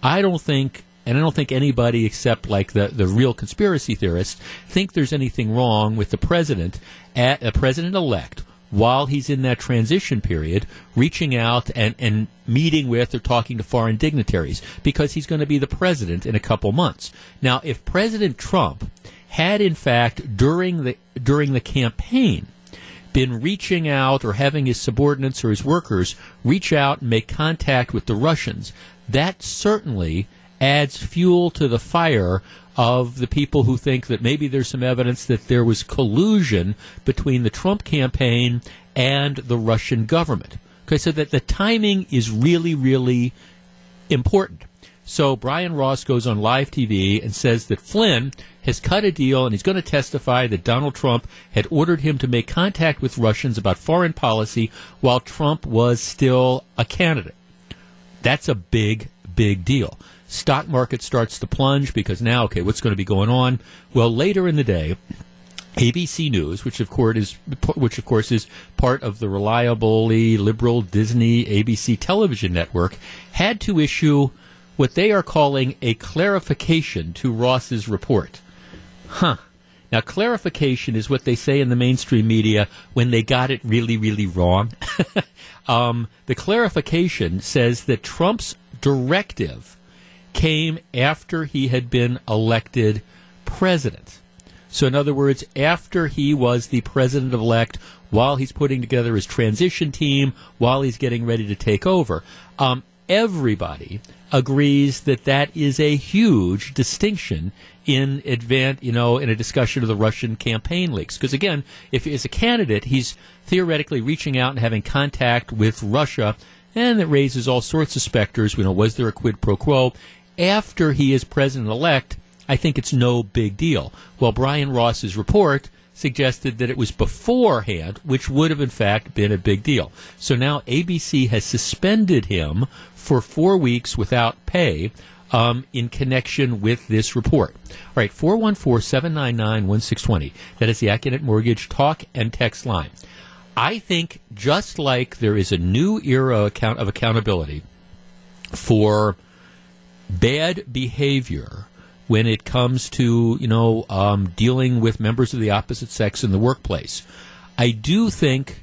I don't think and I don't think anybody except like the, the real conspiracy theorists think there's anything wrong with the president at a president elect while he's in that transition period, reaching out and, and meeting with or talking to foreign dignitaries because he's going to be the president in a couple months. Now, if President Trump had in fact during the during the campaign been reaching out or having his subordinates or his workers reach out and make contact with the Russians, that certainly adds fuel to the fire of the people who think that maybe there's some evidence that there was collusion between the Trump campaign and the Russian government. Okay, so that the timing is really, really important. So Brian Ross goes on live TV and says that Flynn has cut a deal and he's going to testify that Donald Trump had ordered him to make contact with Russians about foreign policy while Trump was still a candidate. That's a big, big deal stock market starts to plunge because now, okay, what's going to be going on? Well, later in the day, ABC News, which of course is which of course is part of the reliably liberal Disney ABC television network, had to issue what they are calling a clarification to Ross's report. Huh. Now, clarification is what they say in the mainstream media when they got it really, really wrong. um, the clarification says that Trump's directive came after he had been elected president. So, in other words, after he was the president elect, while he's putting together his transition team, while he's getting ready to take over, um, everybody agrees that that is a huge distinction in advance, you know, in a discussion of the Russian campaign leaks. Because again, if as a candidate, he's theoretically reaching out and having contact with Russia, and that raises all sorts of specters. You know, was there a quid pro quo? After he is president elect, I think it's no big deal. Well, Brian Ross's report suggested that it was beforehand, which would have in fact been a big deal. So now ABC has suspended him for four weeks without pay um, in connection with this report. All right, 414 799 1620. That is the Accunet Mortgage talk and text line. I think just like there is a new era account of accountability for bad behavior when it comes to you know um, dealing with members of the opposite sex in the workplace. I do think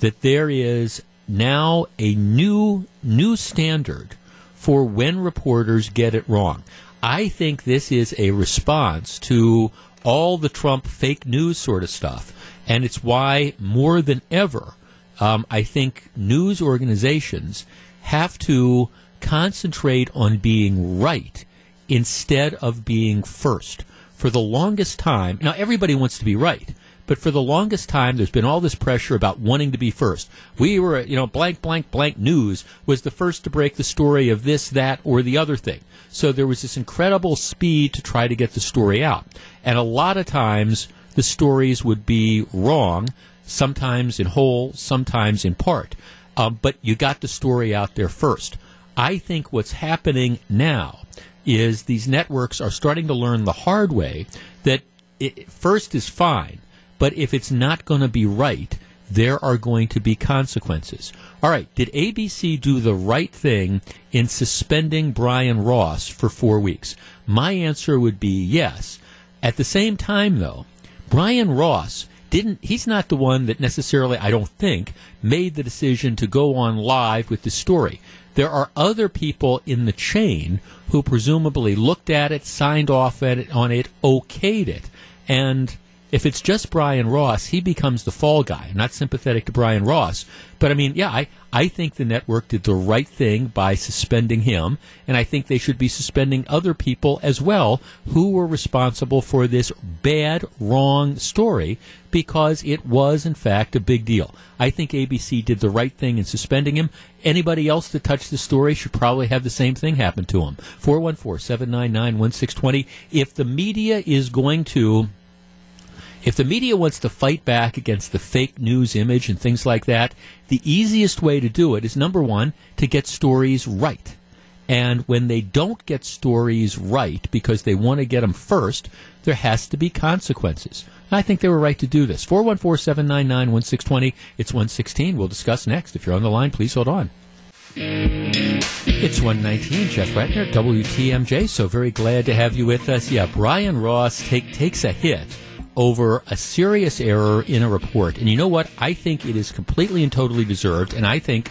that there is now a new new standard for when reporters get it wrong. I think this is a response to all the Trump fake news sort of stuff, and it's why more than ever, um, I think news organizations have to concentrate on being right instead of being first. For the longest time, now everybody wants to be right, but for the longest time, there's been all this pressure about wanting to be first. We were, you know, blank, blank, blank news was the first to break the story of this, that, or the other thing. So there was this incredible speed to try to get the story out. And a lot of times, the stories would be wrong, sometimes in whole, sometimes in part. Um, but you got the story out there first. I think what's happening now is these networks are starting to learn the hard way that it, first is fine, but if it's not going to be right, there are going to be consequences. All right, did ABC do the right thing in suspending Brian Ross for four weeks? My answer would be yes. At the same time, though, Brian Ross didn't he's not the one that necessarily I don't think made the decision to go on live with the story. There are other people in the chain who presumably looked at it, signed off at it, on it, okayed it. And if it's just Brian Ross, he becomes the fall guy. I'm not sympathetic to Brian Ross, but I mean, yeah, I, I think the network did the right thing by suspending him, and I think they should be suspending other people as well who were responsible for this bad, wrong story because it was, in fact, a big deal. I think ABC did the right thing in suspending him. Anybody else that touched the story should probably have the same thing happen to him. 414 799 1620. If the media is going to if the media wants to fight back against the fake news image and things like that, the easiest way to do it is number one, to get stories right. And when they don't get stories right because they want to get them first, there has to be consequences. I think they were right to do this. 414 799 1620. It's 116. We'll discuss next. If you're on the line, please hold on. It's 119, Jeff Wagner, WTMJ. So very glad to have you with us. Yeah, Brian Ross take, takes a hit over a serious error in a report. And you know what? I think it is completely and totally deserved. And I think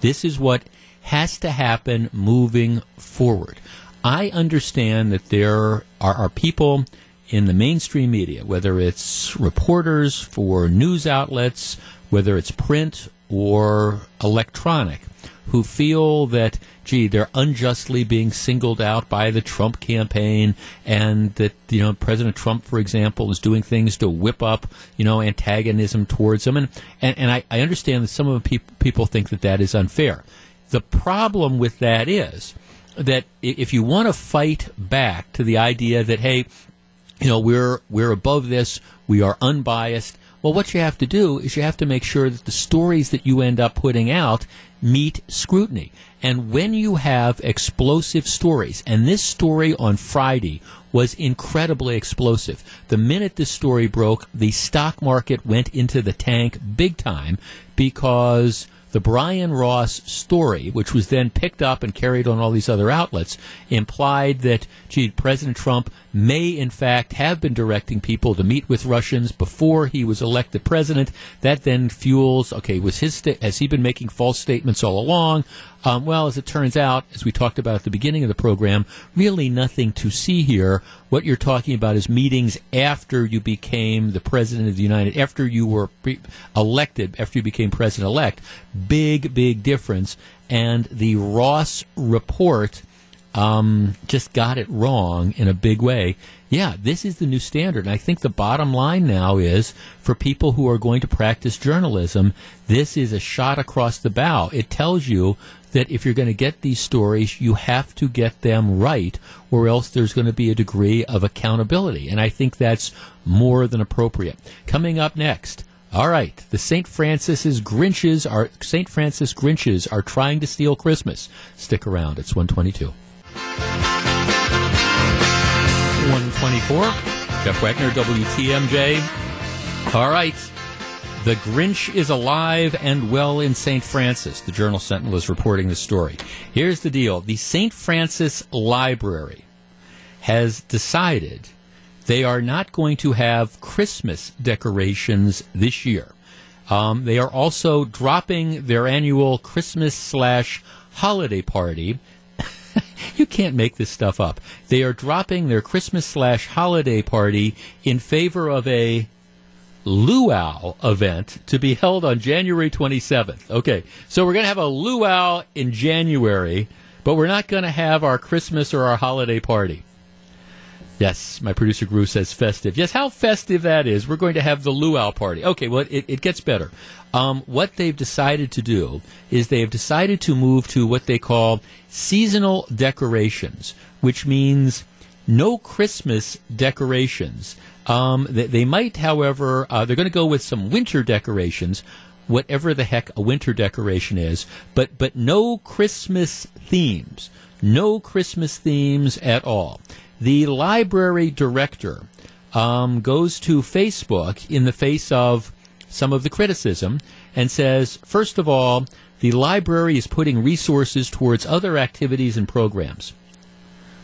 this is what has to happen moving forward. I understand that there are, are people in the mainstream media, whether it's reporters for news outlets, whether it's print or electronic, who feel that, gee, they're unjustly being singled out by the Trump campaign, and that you know President Trump, for example, is doing things to whip up you know antagonism towards them, and and, and I, I understand that some of the people people think that that is unfair. The problem with that is that if you want to fight back to the idea that hey, you know we're we're above this, we are unbiased. Well, what you have to do is you have to make sure that the stories that you end up putting out meet scrutiny. And when you have explosive stories, and this story on Friday was incredibly explosive. The minute this story broke, the stock market went into the tank big time because the Brian Ross story, which was then picked up and carried on all these other outlets, implied that, gee, President Trump may in fact have been directing people to meet with Russians before he was elected president. That then fuels, okay, was his, sta- has he been making false statements all along? Um, well, as it turns out, as we talked about at the beginning of the program, really nothing to see here. What you're talking about is meetings after you became the president of the United, after you were pre- elected, after you became president elect. Big, big difference. and the Ross report um, just got it wrong in a big way. Yeah, this is the new standard. And I think the bottom line now is for people who are going to practice journalism, this is a shot across the bow. It tells you that if you're going to get these stories, you have to get them right, or else there's going to be a degree of accountability. And I think that's more than appropriate. Coming up next, all right, the St. Francis's Grinches are St. Francis Grinches are trying to steal Christmas. Stick around. It's 122. 124. Jeff Wagner, WTMJ. All right. The Grinch is alive and well in St. Francis. The Journal Sentinel is reporting the story. Here's the deal. The St. Francis Library has decided they are not going to have Christmas decorations this year. Um, they are also dropping their annual Christmas slash holiday party you can't make this stuff up. They are dropping their Christmas slash holiday party in favor of a luau event to be held on January 27th. Okay, so we're going to have a luau in January, but we're not going to have our Christmas or our holiday party. Yes, my producer Gru says festive. Yes, how festive that is. We're going to have the luau party. Okay, well, it, it gets better. Um, what they've decided to do is they have decided to move to what they call seasonal decorations, which means no Christmas decorations. Um, they, they, might, however, uh, they're going to go with some winter decorations, whatever the heck a winter decoration is, but but no Christmas themes, no Christmas themes at all. The library director um, goes to Facebook in the face of some of the criticism and says, first of all, the library is putting resources towards other activities and programs.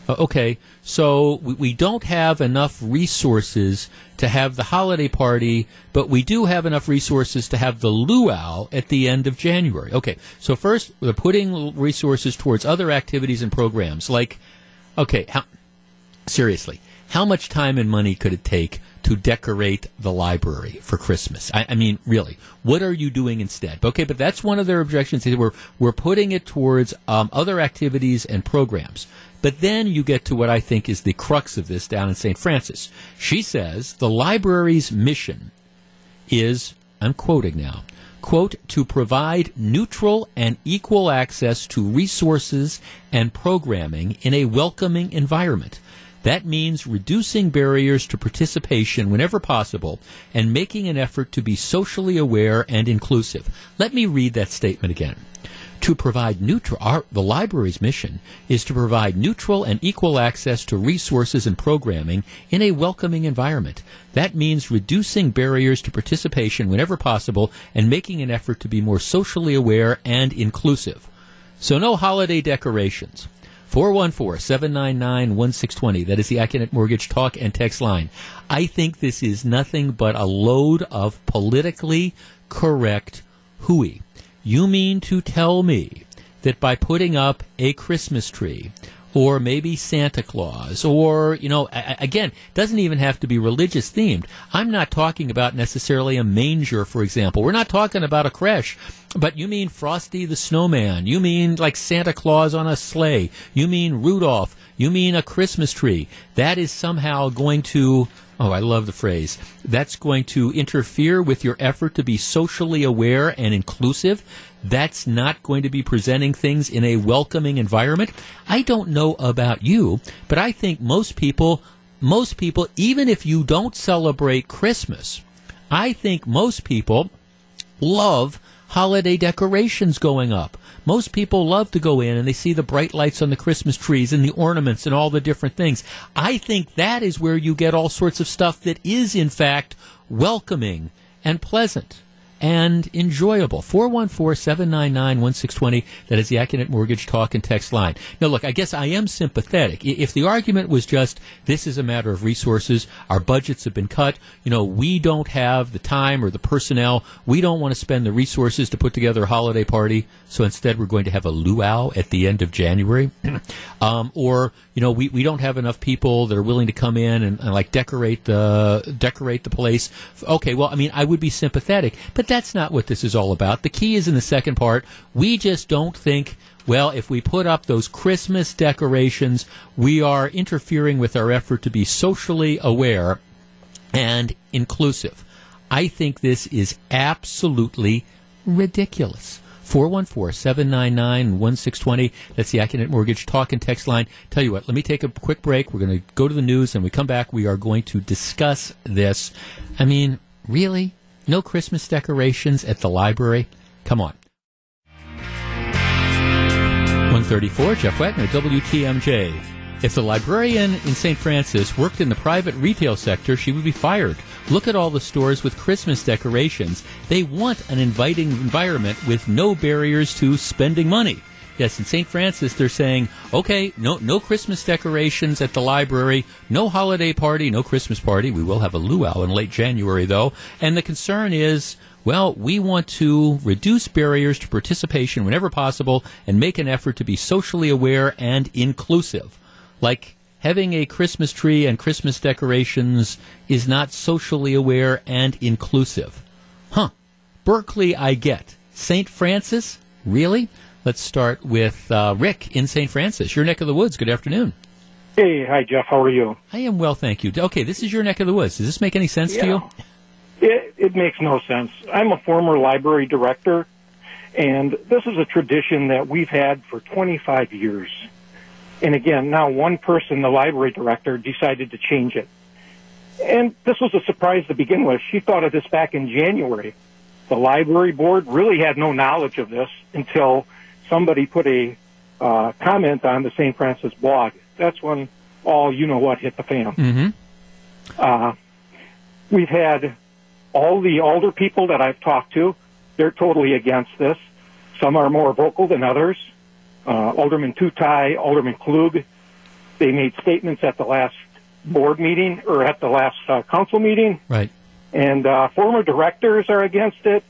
Uh, okay, so we, we, don't have enough resources to have the holiday party, but we do have enough resources to have the luau at the end of January. Okay, so first, we're putting resources towards other activities and programs. Like, okay, how, seriously, how much time and money could it take to decorate the library for Christmas? I, I mean, really, what are you doing instead? Okay, but that's one of their objections. We're, we're putting it towards um, other activities and programs. But then you get to what I think is the crux of this down in St. Francis. She says the library's mission is, I'm quoting now, quote, to provide neutral and equal access to resources and programming in a welcoming environment that means reducing barriers to participation whenever possible and making an effort to be socially aware and inclusive. Let me read that statement again. To provide neutral, our, the library's mission is to provide neutral and equal access to resources and programming in a welcoming environment. That means reducing barriers to participation whenever possible and making an effort to be more socially aware and inclusive. So no holiday decorations. 414 799 1620. That is the Accunet Mortgage talk and text line. I think this is nothing but a load of politically correct hooey. You mean to tell me that by putting up a Christmas tree, or maybe Santa Claus, or, you know, again, doesn't even have to be religious themed. I'm not talking about necessarily a manger, for example. We're not talking about a creche, but you mean Frosty the Snowman. You mean like Santa Claus on a sleigh. You mean Rudolph. You mean a Christmas tree. That is somehow going to Oh, I love the phrase. That's going to interfere with your effort to be socially aware and inclusive that's not going to be presenting things in a welcoming environment. I don't know about you, but I think most people, most people, even if you don't celebrate Christmas, I think most people love holiday decorations going up. Most people love to go in and they see the bright lights on the Christmas trees and the ornaments and all the different things. I think that is where you get all sorts of stuff that is, in fact, welcoming and pleasant and enjoyable. 414-799-1620. That is the Accunet Mortgage Talk and Text line. Now, look, I guess I am sympathetic. If the argument was just, this is a matter of resources, our budgets have been cut, you know, we don't have the time or the personnel, we don't want to spend the resources to put together a holiday party, so instead we're going to have a luau at the end of January. um, or, you know, we, we don't have enough people that are willing to come in and, and like decorate the, decorate the place. Okay, well, I mean, I would be sympathetic, but That's not what this is all about. The key is in the second part. We just don't think, well, if we put up those Christmas decorations, we are interfering with our effort to be socially aware and inclusive. I think this is absolutely ridiculous. 414-799-1620. That's the Accunet Mortgage talk and text line. Tell you what, let me take a quick break. We're going to go to the news and we come back. We are going to discuss this. I mean, really? No Christmas decorations at the library? Come on. 134, Jeff Wagner, WTMJ. If the librarian in St. Francis worked in the private retail sector, she would be fired. Look at all the stores with Christmas decorations. They want an inviting environment with no barriers to spending money. Yes, in St. Francis, they're saying, okay, no, no Christmas decorations at the library, no holiday party, no Christmas party. We will have a luau in late January, though. And the concern is, well, we want to reduce barriers to participation whenever possible and make an effort to be socially aware and inclusive. Like having a Christmas tree and Christmas decorations is not socially aware and inclusive. Huh. Berkeley, I get. St. Francis? Really? Let's start with uh, Rick in St. Francis, your neck of the woods. Good afternoon. Hey, hi, Jeff. How are you? I am well, thank you. Okay, this is your neck of the woods. Does this make any sense yeah. to you? It, it makes no sense. I'm a former library director, and this is a tradition that we've had for 25 years. And again, now one person, the library director, decided to change it. And this was a surprise to begin with. She thought of this back in January. The library board really had no knowledge of this until somebody put a uh, comment on the St. Francis blog. That's when all you know what hit the fan. Mm-hmm. Uh, we've had all the older people that I've talked to, they're totally against this. Some are more vocal than others uh, Alderman Tutai, Alderman Klug. They made statements at the last board meeting or at the last uh, council meeting. Right. And uh, former directors are against it.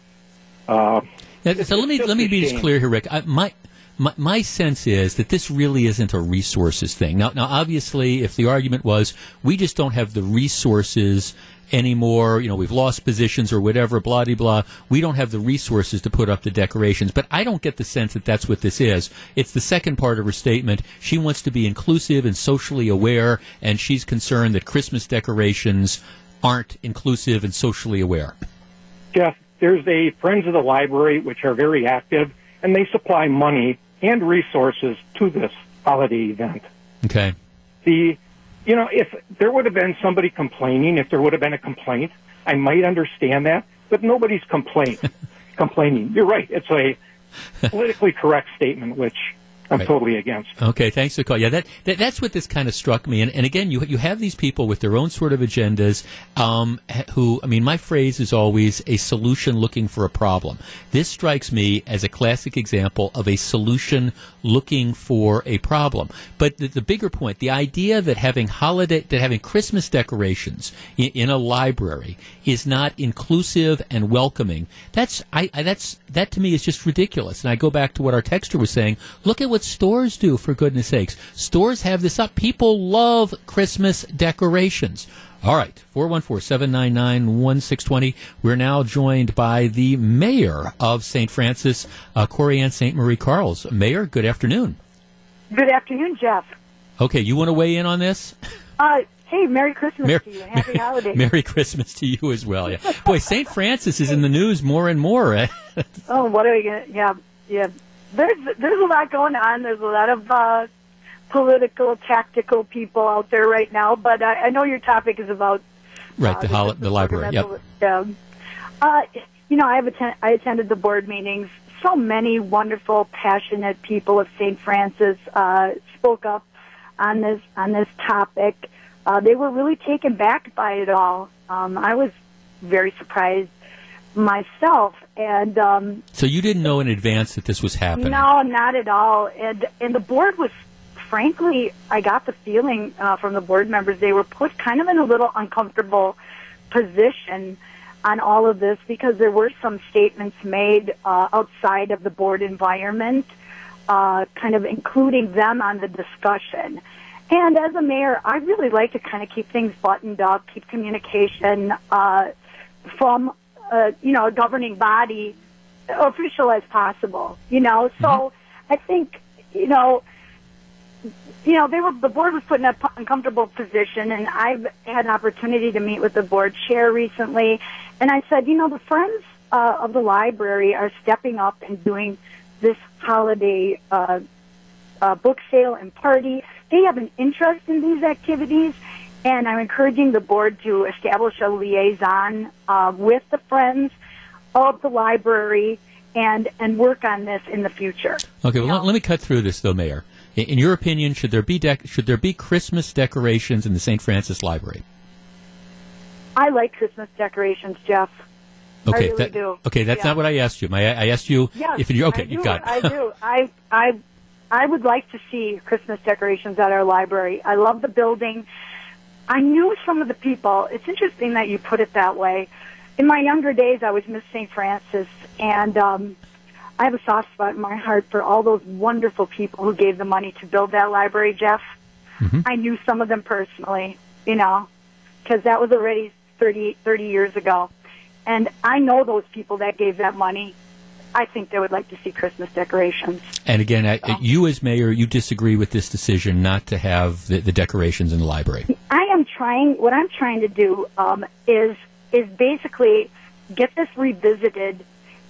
So let me let me be shame. clear here, Rick. I, my my, my sense is that this really isn't a resources thing. Now, now, obviously, if the argument was we just don't have the resources anymore, you know, we've lost positions or whatever, blah, blah, blah, we don't have the resources to put up the decorations. But I don't get the sense that that's what this is. It's the second part of her statement. She wants to be inclusive and socially aware, and she's concerned that Christmas decorations aren't inclusive and socially aware. Jeff, there's a Friends of the Library, which are very active, and they supply money and resources to this holiday event. Okay. The, you know, if there would have been somebody complaining, if there would have been a complaint, I might understand that, but nobody's complaint, complaining. You're right. It's a politically correct statement, which I'm Right. totally against. Okay, thanks for the call. Yeah, that, that that's what this kind of struck me. And, and again, you you have these people with their own sort of agendas. Um, who I mean, my phrase is always a solution looking for a problem. This strikes me as a classic example of a solution looking for a problem. But the, the bigger point, the idea that having holiday, that having Christmas decorations in, in a library is not inclusive and welcoming. That's I, I that's that to me is just ridiculous. And I go back to what our texter was saying. Look at what stores do for goodness sakes. Stores have this up. People love Christmas decorations. All right, 414-799-1620. We're now joined by the mayor of St. Francis, uh, Corianne St. Marie Carls. Mayor, good afternoon. Good afternoon, Jeff. Okay, you want to weigh in on this? Uh, hey, Merry Christmas Mer- to you Happy Merry- Holidays. Merry Christmas to you as well. Yeah. Boy, St. Francis is in the news more and more. eh? oh, what are we gonna? Yeah, yeah. There's there's a lot going on. There's a lot of uh, political, tactical people out there right now. But I, I know your topic is about right, uh, the, hol- the library. Yep. governmental- Uh, you know, I have atten- I attended the board meetings. So many wonderful, passionate people of St. Francis uh, spoke up on this on this topic. Uh, they were really taken back by it all. Um, I was very surprised myself, and um, So you didn't know in advance that this was happening. no, not at all. And and the board was, frankly, I got the feeling uh, from the board members they were put kind of in a little uncomfortable position on all of this because there were some statements made uh, outside of the board environment, uh, kind of including them on the discussion. And as a mayor, I really like to kind of keep things buttoned up, keep communication uh, from you know a governing body official as possible. You know, so Mm-hmm. I think you know you know, they were the board was put in an uncomfortable position, and I've had an opportunity to meet with the board chair recently, and I said, you know, the friends uh, of the library are stepping up and doing this holiday uh, uh, book sale and party. They have an interest in these activities, and I'm encouraging the board to establish a liaison uh, with the friends of the library and and work on this in the future. Okay, well, let, let me cut through this, though, Mayor. In, in your opinion, should there be dec- should there be Christmas decorations in the St. Francis Library? I like Christmas decorations, Jeff. Okay, really that- okay, that's Yeah. not what I asked you. My, I asked you Yes, if you're okay. You got it. I do. I I I would like to see Christmas decorations at our library. I love the building. I knew some of the people. It's interesting that you put it that way. In my younger days, I was Miss St. Francis, and um, I have a soft spot in my heart for all those wonderful people who gave the money to build that library, Jeff. Mm-hmm. I knew some of them personally, you know, because that was already 30, 30 years ago. And I know those people that gave that money. I think they would like to see Christmas decorations. And again, I, you as mayor, you disagree with this decision not to have the, the decorations in the library. I am trying. What I'm trying to do um, is is basically get this revisited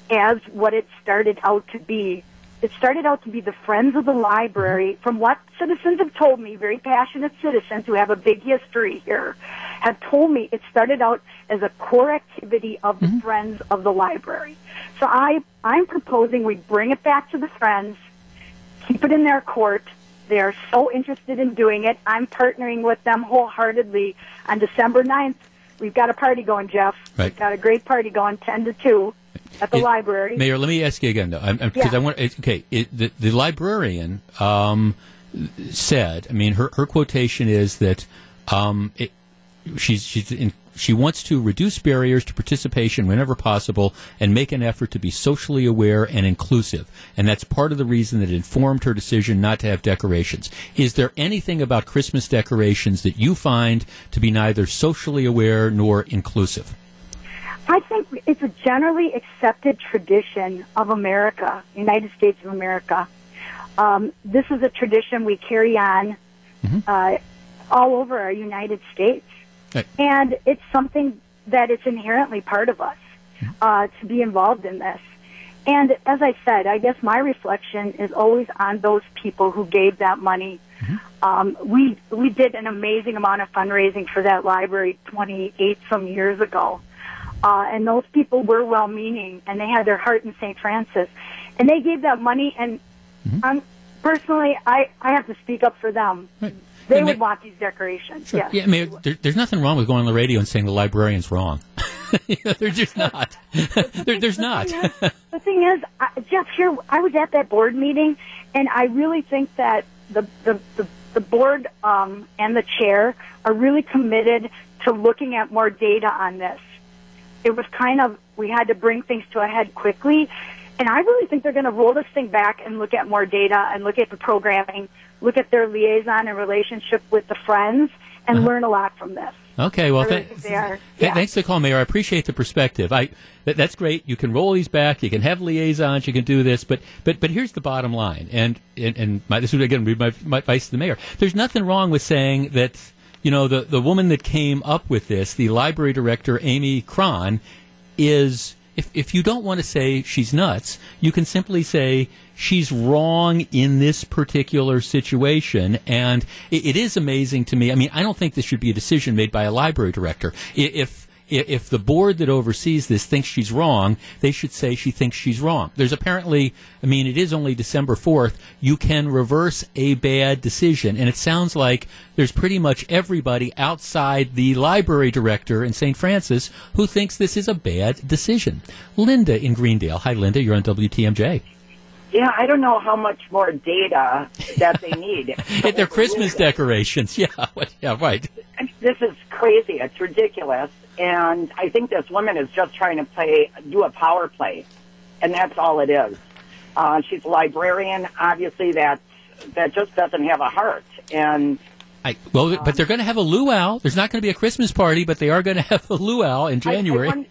as what it started out to be. It started out to be the Friends of the Library, from what citizens have told me, very passionate citizens who have a big history here, have told me it started out as a core activity of the Friends of the Library. So I, I'm proposing we bring it back to the Friends, keep it in their court. They are so interested in doing it. I'm partnering with them wholeheartedly. On December 9th, we've got a party going, Jeff. Right. We've got a great party going, 10 to 2 at the It- library. Mayor, let me ask you again, though, because Yeah. I want. Okay, it, the, the librarian um, said. I mean, her her quotation is that um, it, she's she's in, she wants to reduce barriers to participation whenever possible and make an effort to be socially aware and inclusive. And that's part of the reason that informed her decision not to have decorations. Is there anything about Christmas decorations that you find to be neither socially aware nor inclusive? I think it's a generally accepted tradition of America, United States of America. Um, this is a tradition we carry on uh, all over our United States, Right. and it's something that it's inherently part of us uh, to be involved in this. And as I said, I guess my reflection is always on those people who gave that money. Um, we we did an amazing amount of fundraising for that library 28 some years ago. Uh, and those people were well-meaning, and they had their heart in St. Francis, and they gave that money. And um, personally, I I have to speak up for them. Right. They would want these decorations. Sure. Yes. Yeah, I mean, there, there's nothing wrong with going on the radio and saying the librarian's wrong. You know, There's just not. there, there's not. the thing is, Jeff, here I was at that board meeting, and I really think that the the the, the board um, and the chair are really committed to looking at more data on this. It was kind of we had to bring things to a head quickly, and I really think they're going to roll this thing back and look at more data and look at the programming, look at their liaison and relationship with the friends, and uh-huh. learn a lot from this. Okay, well, really th- think they are. th- Yeah. thanks for the call, Mayor. I appreciate the perspective. I that, that's great. You can roll these back. You can have liaisons. You can do this. But but but here's the bottom line. And and, and my, this would again be my, my advice to the mayor. There's nothing wrong with saying that. You know, the the woman that came up with this, the library director Amy Cron, is if if you don't want to say she's nuts, you can simply say she's wrong in this particular situation. And it, it is amazing to me. I mean, I don't think this should be a decision made by a library director. If if the board that oversees this thinks she's wrong, they should say she thinks she's wrong. There's apparently, I mean, it is only December 4th. You can reverse a bad decision. And it sounds like there's pretty much everybody outside the library director in St. Francis who thinks this is a bad decision. Linda in Greendale. Hi, Linda. You're on WTMJ. Yeah, I don't know how much more data that they need. They're Christmas decorations. Yeah. Yeah, right. This is crazy. It's ridiculous. And I think this woman is just trying to play, do a power play. And that's all it is. Uh, she's a librarian. Obviously, that, that just doesn't have a heart. And I, well, but they're going to have a luau. There's not going to be a Christmas party, but they are going to have a luau in January. I, won-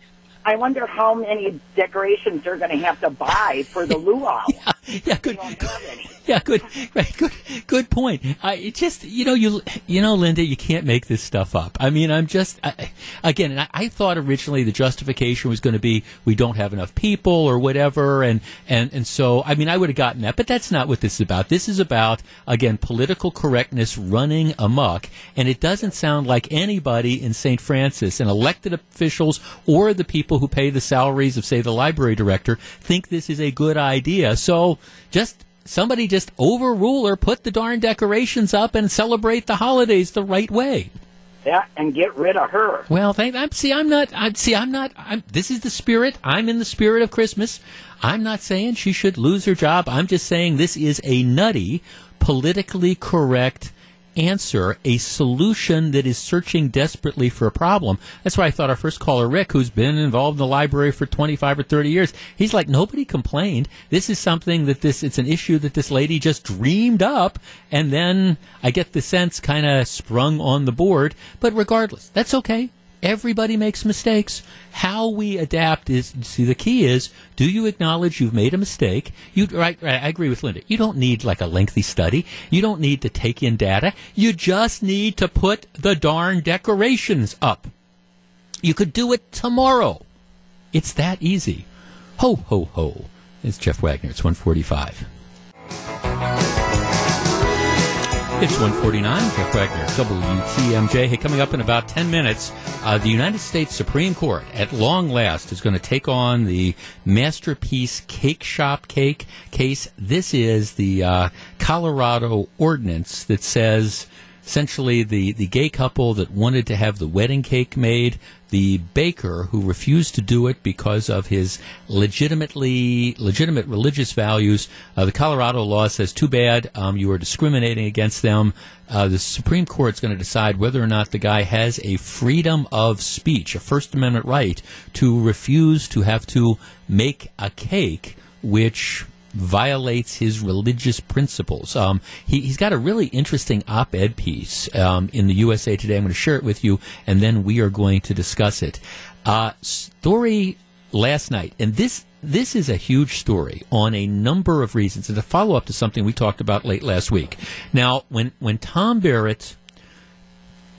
I wonder how many decorations they're going to have to buy for the luau. yeah, yeah, good. They don't have any. Yeah, good, right, good, good point. I it just, you know, you, you know, Linda, you can't make this stuff up. I mean, I'm just, I, again, and I, I thought originally the justification was going to be we don't have enough people or whatever, and and and so, I mean, I would have gotten that, but that's not what this is about. This is about again political correctness running amok, and it doesn't sound like anybody in St. Francis, and elected officials or the people who pay the salaries of, say, the library director, think this is a good idea. So just somebody just overrule or put the darn decorations up and celebrate the holidays the right way. Yeah, and get rid of her. Well, thank. I'm see. I'm not. I see. I'm not. I'm, this is the spirit. I'm in the spirit of Christmas. I'm not saying she should lose her job. I'm just saying this is a nutty, politically correct answer, a solution that is searching desperately for a problem. That's why I thought our first caller, Rick, who's been involved in the library for 25 or 30 years, he's like, nobody complained. This is something that this, it's an issue that this lady just dreamed up, and then I get the sense kind of sprung on the board. But regardless, that's okay. Everybody makes mistakes. How we adapt is see the key is do you acknowledge you've made a mistake? You right, right I agree with Linda. You don't need like a lengthy study. You don't need to take in data. You just need to put the darn decorations up. You could do it tomorrow. It's that easy. Ho ho ho. It's Jeff Wagner. It's 145. It's 149. Jeff Wagner, WTMJ. Hey, coming up in about 10 minutes, uh, the United States Supreme Court, at long last, is going to take on the Masterpiece Cake Shop cake case. This is the uh, Colorado ordinance that says essentially the, the gay couple that wanted to have the wedding cake made, the baker who refused to do it because of his legitimately legitimate religious values. Uh, the Colorado law says, too bad, um, you are discriminating against them. Uh, the Supreme Court is going to decide whether or not the guy has a freedom of speech, a First Amendment right to refuse to have to make a cake which violates his religious principles. Um, he, has got a really interesting op-ed piece um, in the USA Today. I'm going to share it with you, and then we are going to discuss it. Uh, story last night, and this this is a huge story on a number of reasons. It's a follow up to something we talked about late last week. Now, when when Tom Barrett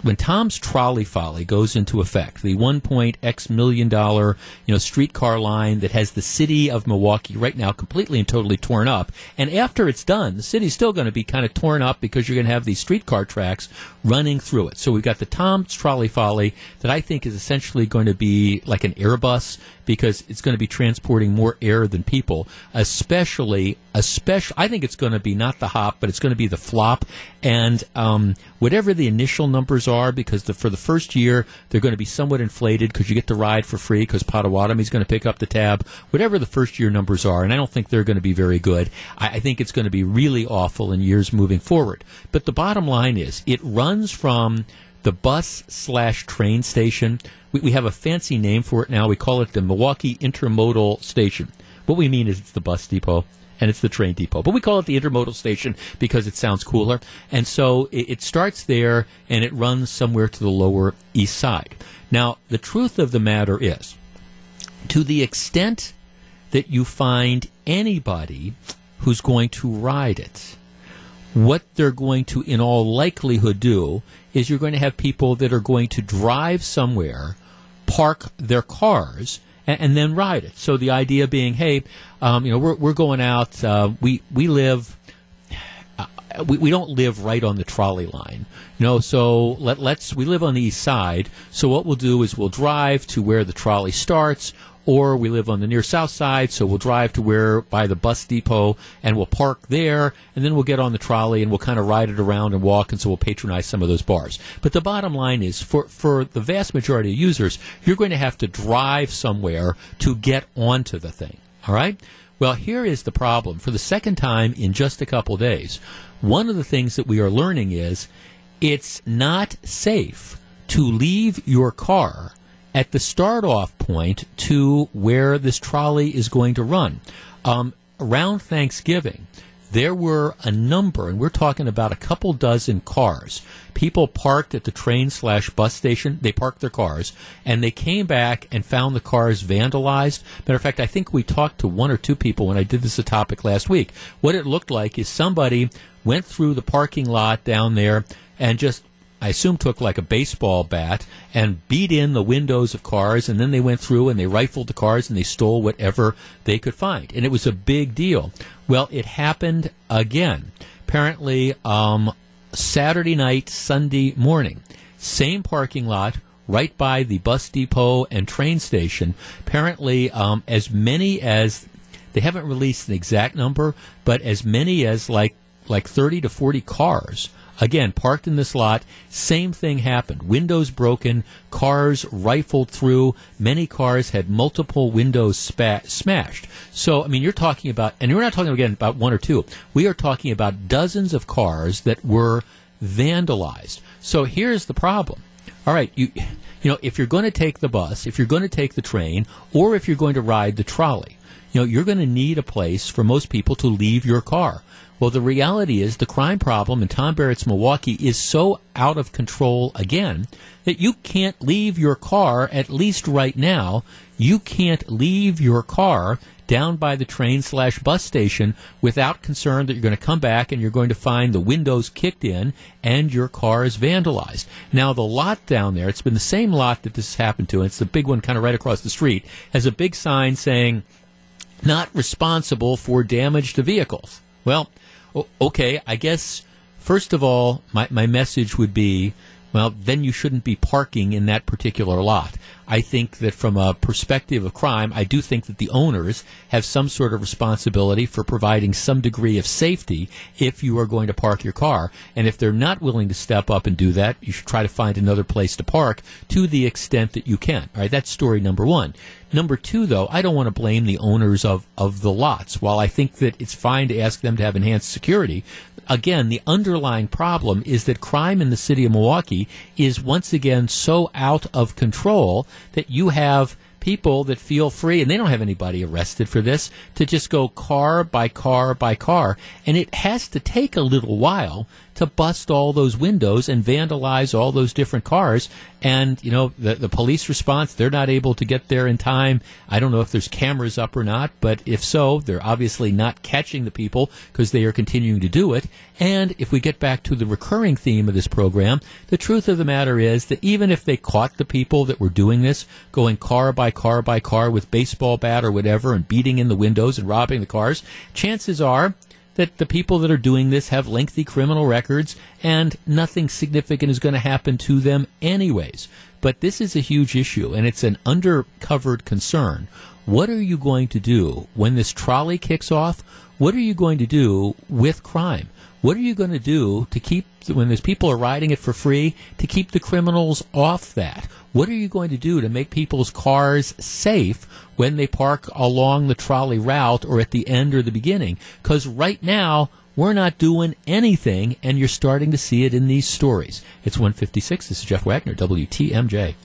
when Tom's trolley folly goes into effect, the one point X million dollar, you know, streetcar line that has the city of Milwaukee right now completely and totally torn up, and after it's done, the city's still going to be kind of torn up because you're going to have these streetcar tracks running through it. So we've got the Tom's trolley folly that I think is essentially going to be like an Airbus because it's going to be transporting more air than people, especially, especially, I think it's going to be not the hop, but it's going to be the flop. And um, whatever the initial numbers are, because the, for the first year, they're going to be somewhat inflated because you get to ride for free because Potawatomi is going to pick up the tab. Whatever the first year numbers are, and I don't think they're going to be very good. I, I think it's going to be really awful in years moving forward. But the bottom line is, it runs from the bus slash train station. We, we have a fancy name for it now. We call it the Milwaukee Intermodal Station. What we mean is it's the bus depot and it's the train depot. But we call it the intermodal station because it sounds cooler. And so it, it, starts there and it runs somewhere to the lower east side. Now, the truth of the matter is, to the extent that you find anybody who's going to ride it, what they're going to, in all likelihood, do is you're going to have people that are going to drive somewhere, park their cars, and, and then ride it. So the idea being, hey, um, you know, we're, we're going out. Uh, we we live. Uh, we, we don't live right on the trolley line, you know. So let let's we live on the east side. So what we'll do is we'll drive to where the trolley starts, or we live on the near south side, so we'll drive to where by the bus depot and we'll park there, and then we'll get on the trolley and we'll kind of ride it around and walk, and so we'll patronize some of those bars. But the bottom line is, for for the vast majority of users, you're going to have to drive somewhere to get onto the thing. All right. Well, here is the problem. For the second time in just a couple days, one of the things that we are learning is it's not safe to leave your car at the start off point to where this trolley is going to run. Um, around Thanksgiving, there were a number, and we're talking about a couple dozen cars. People parked at the train slash bus station. They parked their cars, and they came back and found the cars vandalized. Matter of fact, I think we talked to one or two people when I did this topic last week. What it looked like is somebody went through the parking lot down there and just I assume took like a baseball bat and beat in the windows of cars, and then they went through and they rifled the cars and they stole whatever they could find, and it was a big deal. Well, it happened again. Apparently, um, Saturday night, Sunday morning, same parking lot. Right by the bus depot and train station. Apparently, um, as many as they haven't released an exact number, but as many as like like 30 to 40 cars Again, parked in this lot, same thing happened. Windows broken, cars rifled through. Many cars had multiple windows spa- smashed. So, I mean, you're talking about, and we're not talking again about one or two. We are talking about dozens of cars that were vandalized. So here's the problem. All right, you, you know, if you're going to take the bus, if you're going to take the train, or if you're going to ride the trolley, you know, you're going to need a place for most people to leave your car. Well, the reality is the crime problem in Tom Barrett's Milwaukee is so out of control again that you can't leave your car, at least right now, you can't leave your car down by the train slash bus station without concern that you're going to come back and you're going to find the windows kicked in and your car is vandalized. Now, the lot down there, it's been the same lot that this has happened to, and it's the big one kind of right across the street, has a big sign saying, not responsible for damage to vehicles. Well, okay, I guess, first of all, my, my message would be well, then you shouldn't be parking in that particular lot. I think that from a perspective of crime, I do think that the owners have some sort of responsibility for providing some degree of safety if you are going to park your car. And if they're not willing to step up and do that, you should try to find another place to park to the extent that you can. All right, that's story number one. Number two, though, I don't want to blame the owners of, of the lots. While I think that it's fine to ask them to have enhanced security, again, the underlying problem is that crime in the city of Milwaukee is once again so out of control that you have people that feel free, and they don't have anybody arrested for this, to just go car by car by car. And it has to take a little while to bust all those windows and vandalize all those different cars. And, you know, the, the police response, they're not able to get there in time. I don't know if there's cameras up or not, but if so, they're obviously not catching the people because they are continuing to do it. And if we get back to the recurring theme of this program, the truth of the matter is that even if they caught the people that were doing this, going car by car by car with baseball bat or whatever and beating in the windows and robbing the cars, chances are that the people that are doing this have lengthy criminal records and nothing significant is going to happen to them anyways. But this is a huge issue and it's an undercovered concern. What are you going to do when this trolley kicks off? What are you going to do with crime? What are you going to do to keep, when there's people are riding it for free, to keep the criminals off that? What are you going to do to make people's cars safe when they park along the trolley route or at the end or the beginning? Because right now, we're not doing anything, and you're starting to see it in these stories. It's 156. This is Jeff Wagner, WTMJ.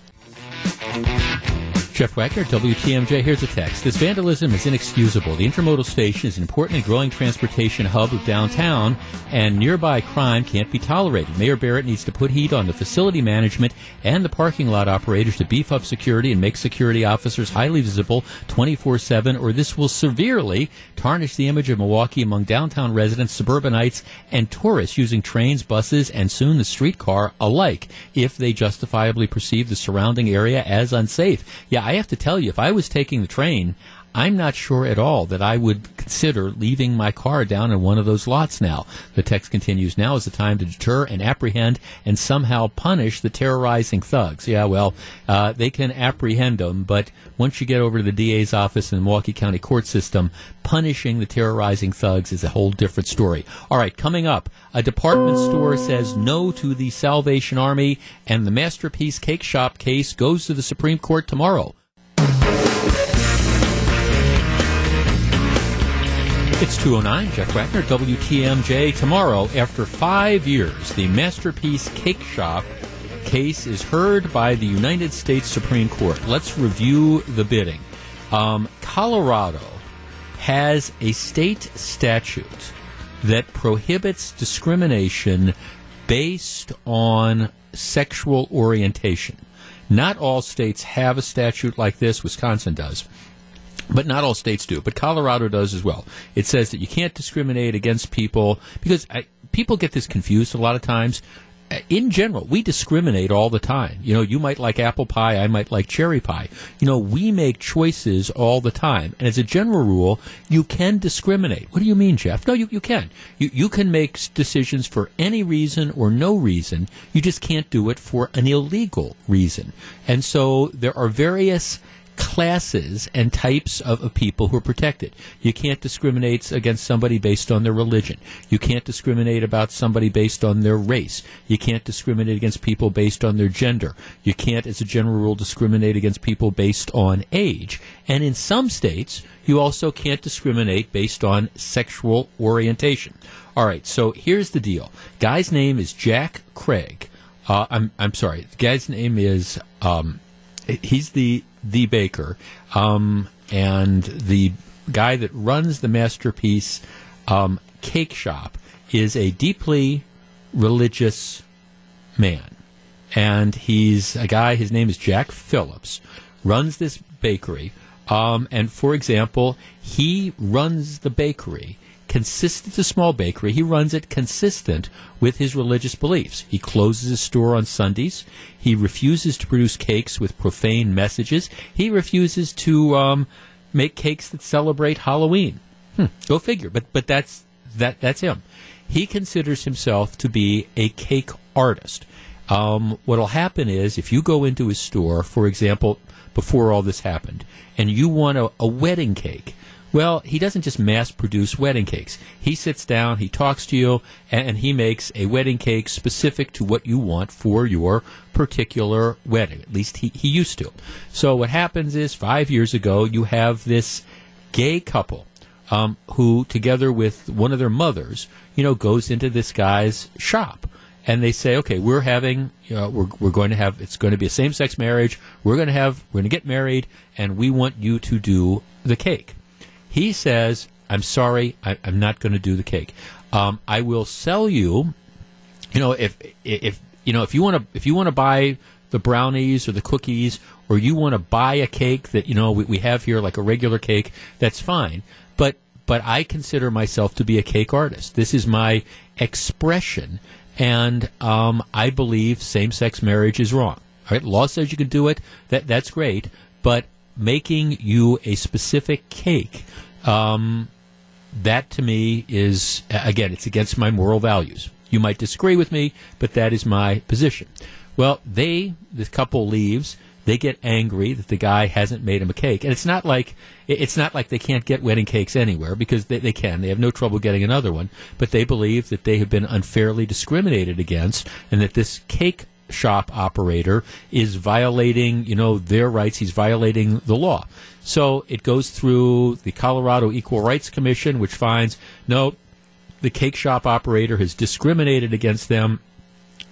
Jeff Wagner, WTMJ. Here's a text. This vandalism is inexcusable. The intermodal station is an important and growing transportation hub of downtown, and nearby crime can't be tolerated. Mayor Barrett needs to put heat on the facility management and the parking lot operators to beef up security and make security officers highly visible 24 7, or this will severely tarnish the image of Milwaukee among downtown residents, suburbanites, and tourists using trains, buses, and soon the streetcar alike if they justifiably perceive the surrounding area as unsafe. Yeah, I have to tell you, if I was taking the train, I'm not sure at all that I would consider leaving my car down in one of those lots now. The text continues, now is the time to deter and apprehend and somehow punish the terrorizing thugs. Yeah, well, uh, they can apprehend them, but once you get over to the DA's office in the Milwaukee County court system, punishing the terrorizing thugs is a whole different story. All right, coming up, a department store says no to the Salvation Army, and the Masterpiece Cake Shop case goes to the Supreme Court tomorrow. It's 209, Jeff Wagner, WTMJ. Tomorrow, after five years, the Masterpiece Cake Shop case is heard by the United States Supreme Court. Let's review the bidding. Um, Colorado has a state statute that prohibits discrimination based on sexual orientation. Not all states have a statute like this. Wisconsin does. But not all states do. But Colorado does as well. It says that you can't discriminate against people because I, people get this confused a lot of times. Uh, in general, we discriminate all the time. You know, you might like apple pie, I might like cherry pie. You know, we make choices all the time. And as a general rule, you can discriminate. What do you mean, Jeff? No, you, you can. You, you can make decisions for any reason or no reason. You just can't do it for an illegal reason. And so there are various classes and types of, of, people who are protected. You can't discriminate against somebody based on their religion. You can't discriminate about somebody based on their race. You can't discriminate against people based on their gender. You can't, as a general rule, discriminate against people based on age. And in some states, you also can't discriminate based on sexual orientation. All right, so here's the deal. Guy's name is Jack Craig. Uh, I'm I'm sorry. The guy's name is um, he's the the baker, um, and the guy that runs the masterpiece um, cake shop is a deeply religious man, and he's a guy. His name is Jack Phillips. Runs this bakery, um, and for example, he runs the bakery consistent, a small bakery. He runs it consistent with his religious beliefs. He closes his store on Sundays. He refuses to produce cakes with profane messages. He refuses to um, make cakes that celebrate Halloween. Hmm, go figure. But but that's that that's him. He considers himself to be a cake artist. Um, what'll happen is if you go into his store, for example, before all this happened, and you want a, a wedding cake, well, he doesn't just mass produce wedding cakes. He sits down, he talks to you, and, he makes a wedding cake specific to what you want for your particular wedding. At least he, he used to. So what happens is five years ago, you have this gay couple um, who, together with one of their mothers, you know, goes into this guy's shop. And they say, okay, we're having, you know, we're, we're going to have, it's going to be a same sex marriage. We're going to have, we're going to get married, and we want you to do the cake. He says, I'm sorry, I, am not going to do the cake. Um, I will sell you, you know, if, if, you know, if you want to, if you want to buy the brownies or the cookies, or you want to buy a cake that, you know, we, we have here, like a regular cake, that's fine. But, but I consider myself to be a cake artist. This is my expression. And um, I believe same-sex marriage is wrong. All right, law says you can do it. That that's great, but making you a specific cake, um, that to me is, again, it's against my moral values. You might disagree with me, but that is my position. Well, they, the couple leaves, they get angry that the guy hasn't made him a cake. And it's not like, it's not like they can't get wedding cakes anywhere because they, they can. They have no trouble getting another one. But they believe that they have been unfairly discriminated against and that this cake shop operator is violating, you know, their rights. He's violating the law. So it goes through the Colorado Equal Rights Commission, which finds no, the cake shop operator has discriminated against them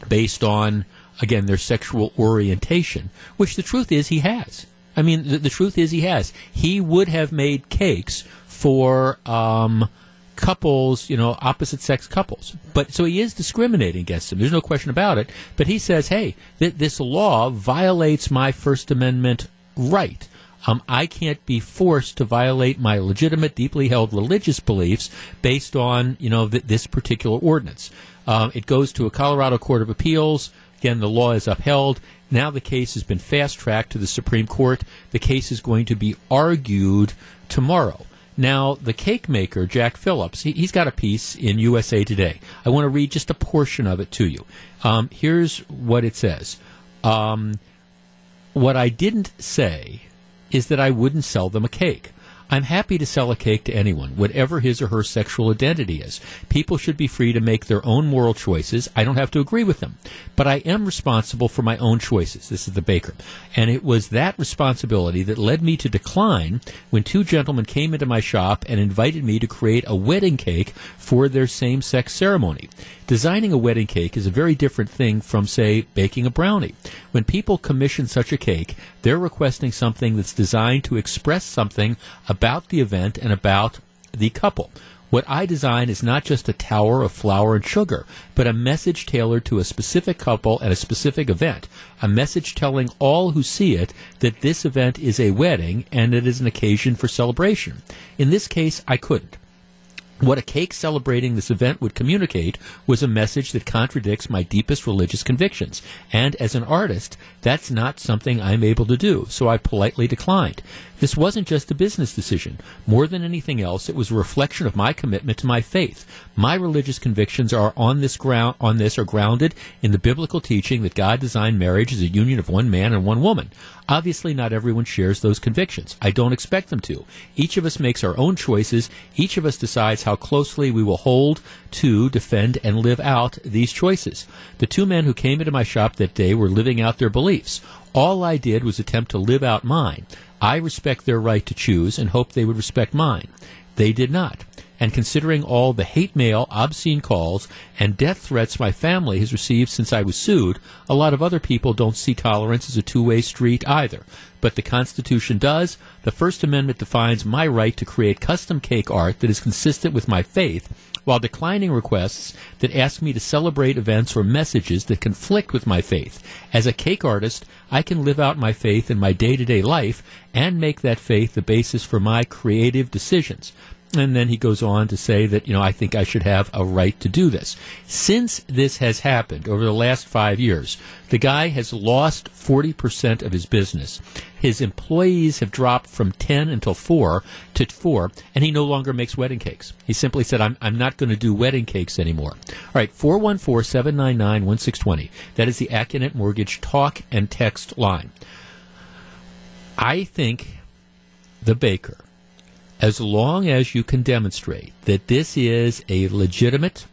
based on, again, their sexual orientation, which the truth is he has. I mean, the, the truth is he has. He would have made cakes for, um, couples, you know, opposite sex couples. But so he is discriminating against them. There's no question about it. But he says, hey, th- this law violates my First Amendment right. Um, I can't be forced to violate my legitimate, deeply held religious beliefs based on, you know, th- this particular ordinance. Um, it goes to a Colorado Court of Appeals. Again, the law is upheld. Now the case has been fast tracked to the Supreme Court. The case is going to be argued tomorrow. Now, the cake maker, Jack Phillips, he, has got a piece in USA Today. I want to read just a portion of it to you. Um, here's what it says. Um, what I didn't say is that I wouldn't sell them a cake. I'm happy to sell a cake to anyone, whatever his or her sexual identity is. People should be free to make their own moral choices. I don't have to agree with them. But I am responsible for my own choices. This is the baker. And it was that responsibility that led me to decline when two gentlemen came into my shop and invited me to create a wedding cake for their same sex ceremony. Designing a wedding cake is a very different thing from, say, baking a brownie. When people commission such a cake, they're requesting something that's designed to express something about the event and about the couple. What I design is not just a tower of flour and sugar, but a message tailored to a specific couple at a specific event. A message telling all who see it that this event is a wedding and it is an occasion for celebration. In this case, I couldn't. What a cake celebrating this event would communicate was a message that contradicts my deepest religious convictions. And as an artist, that's not something I'm able to do, so I politely declined. This wasn't just a business decision. More than anything else, it was a reflection of my commitment to my faith. My religious convictions are on this ground on this are grounded in the biblical teaching that God designed marriage as a union of one man and one woman. Obviously, not everyone shares those convictions. I don't expect them to. Each of us makes our own choices. Each of us decides how closely we will hold to, defend, and live out these choices. The two men who came into my shop that day were living out their beliefs. All I did was attempt to live out mine. I respect their right to choose and hope they would respect mine. They did not. And considering all the hate mail, obscene calls, and death threats my family has received since I was sued, a lot of other people don't see tolerance as a two way street either. But the Constitution does. The First Amendment defines my right to create custom cake art that is consistent with my faith while declining requests that ask me to celebrate events or messages that conflict with my faith. As a cake artist, I can live out my faith in my day to day life and make that faith the basis for my creative decisions. And then he goes on to say that, you know, I think I should have a right to do this. Since this has happened over the last five years, the guy has lost 40% of his business. His employees have dropped from 10 until 4 to 4, and he no longer makes wedding cakes. He simply said, I'm, I'm not going to do wedding cakes anymore. All right, 414 799 1620. That is the Accunet Mortgage talk and text line. I think the baker as long as you can demonstrate that this is a legitimate,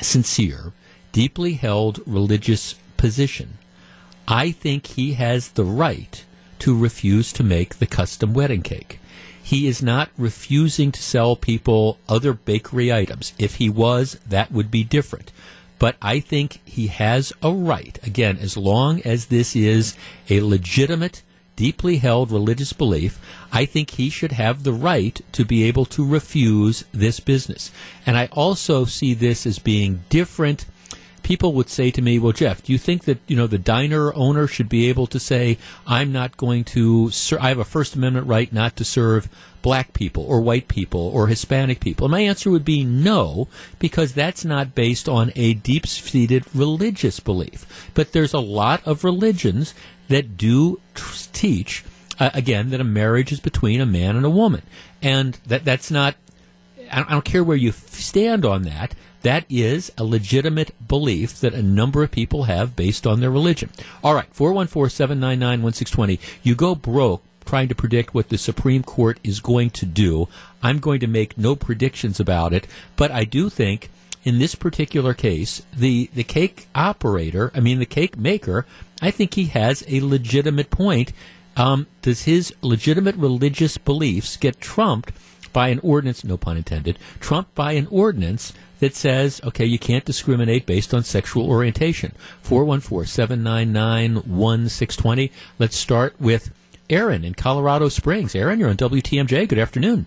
sincere, deeply held religious position, I think he has the right to refuse to make the custom wedding cake. He is not refusing to sell people other bakery items. If he was, that would be different. But I think he has a right, again, as long as this is a legitimate deeply held religious belief, I think he should have the right to be able to refuse this business. And I also see this as being different. People would say to me, "Well, Jeff, do you think that you know the diner owner should be able to say, I'm not going to, ser- I have a First Amendment right not to serve black people or white people or Hispanic people?" And my answer would be no, because that's not based on a deep-seated religious belief. But there's a lot of religions that do teach uh, again that a marriage is between a man and a woman, and that that's not. I don't, I don't care where you f- stand on that. That is a legitimate belief that a number of people have based on their religion. All right, 414 799 1620. You go broke trying to predict what the Supreme Court is going to do. I'm going to make no predictions about it, but I do think in this particular case, the, the cake operator, I mean, the cake maker, I think he has a legitimate point. Um, does his legitimate religious beliefs get trumped by an ordinance, no pun intended, trumped by an ordinance that says, okay, you can't discriminate based on sexual orientation? 414 799 1620. Let's start with Aaron in Colorado Springs. Aaron, you're on WTMJ. Good afternoon.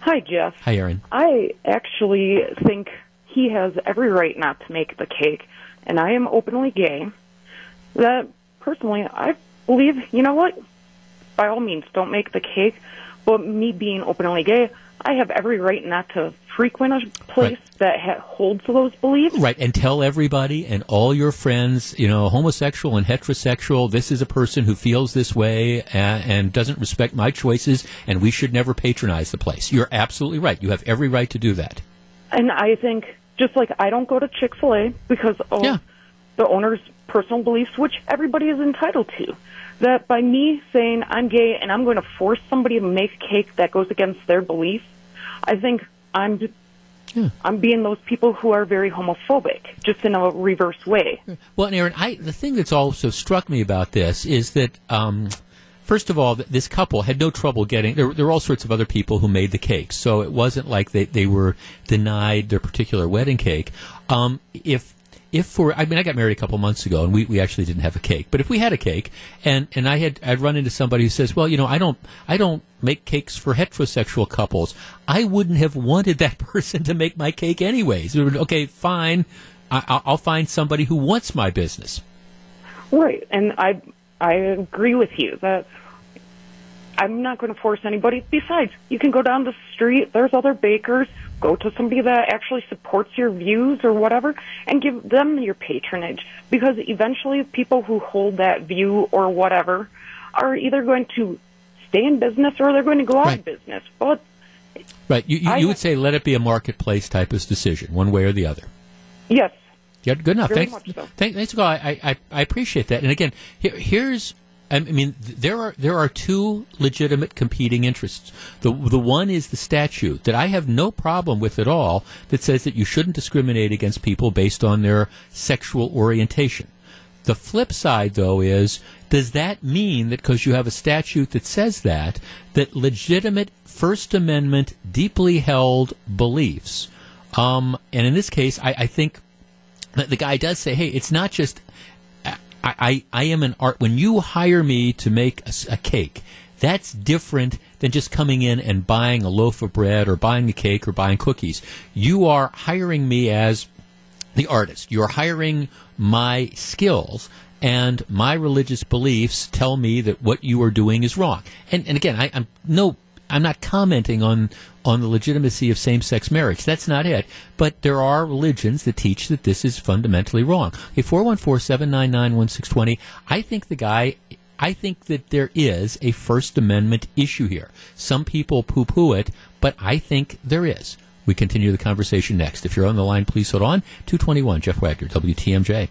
Hi, Jeff. Hi, Aaron. I actually think he has every right not to make the cake, and I am openly gay. That personally, I believe, you know what? By all means, don't make the cake. But me being openly gay, I have every right not to frequent a place Right. that ha- holds those beliefs. Right, and tell everybody and all your friends, you know, homosexual and heterosexual, this is a person who feels this way and, and doesn't respect my choices, and we should never patronize the place. You're absolutely right. You have every right to do that. And I think, just like I don't go to Chick fil A because of Yeah. The owner's personal beliefs, which everybody is entitled to, that by me saying I'm gay and I'm going to force somebody to make cake that goes against their beliefs, I think I'm. I'm being those people who are very homophobic, just in a reverse way. Well, and Aaron, I, the thing that's also struck me about this is that, um, first of all, th- this couple had no trouble getting. There, there were all sorts of other people who made the cake, so it wasn't like they, they were denied their particular wedding cake. Um, if if for I mean I got married a couple months ago and we, we actually didn't have a cake, but if we had a cake and and I had I'd run into somebody who says, well, you know, I don't I don't make cakes for heterosexual couples, I wouldn't have wanted that person to make my cake anyways. Okay, fine, I, I'll- find somebody who wants my business. Right, and I I agree with you that I'm not going to force anybody. Besides, you can go down the street. There's other bakers. Go to somebody that actually supports your views or whatever, and give them your patronage. Because eventually, people who hold that view or whatever are either going to stay in business or they're going to go out Right. of business. But Right. You, you, you would say let it be a marketplace type of decision, one way or the other. yes, Yeah, good enough. Very thanks, much so. thank- thanks, Nicole. I, I, I appreciate that. And again, here, here's, I mean, there are there are two legitimate competing interests. The the one is the statute that I have no problem with at all that says that you shouldn't discriminate against people based on their sexual orientation. The flip side, though, is does that mean that because you have a statute that says that, that legitimate First Amendment, deeply held beliefs, um, and in this case, I, I think that the guy does say, hey, it's not just I, I, I am an art. When you hire me to make a cake, that's different than just coming in and buying a loaf of bread or buying a cake or buying cookies. You are hiring me as the artist. You're hiring my skills and my religious beliefs tell me that what you are doing is wrong. And and again, I, I'm no I'm not commenting on on the legitimacy of same sex marriage. That's not it. But there are religions that teach that this is fundamentally wrong. Okay, four one four seven nine nine one six twenty. I think the guy I think that there is a First Amendment issue here. Some people poo poo it, but I think there is. We continue the conversation next. If you're on the line, please hold on. 221, Jeff Wagner, WTMJ.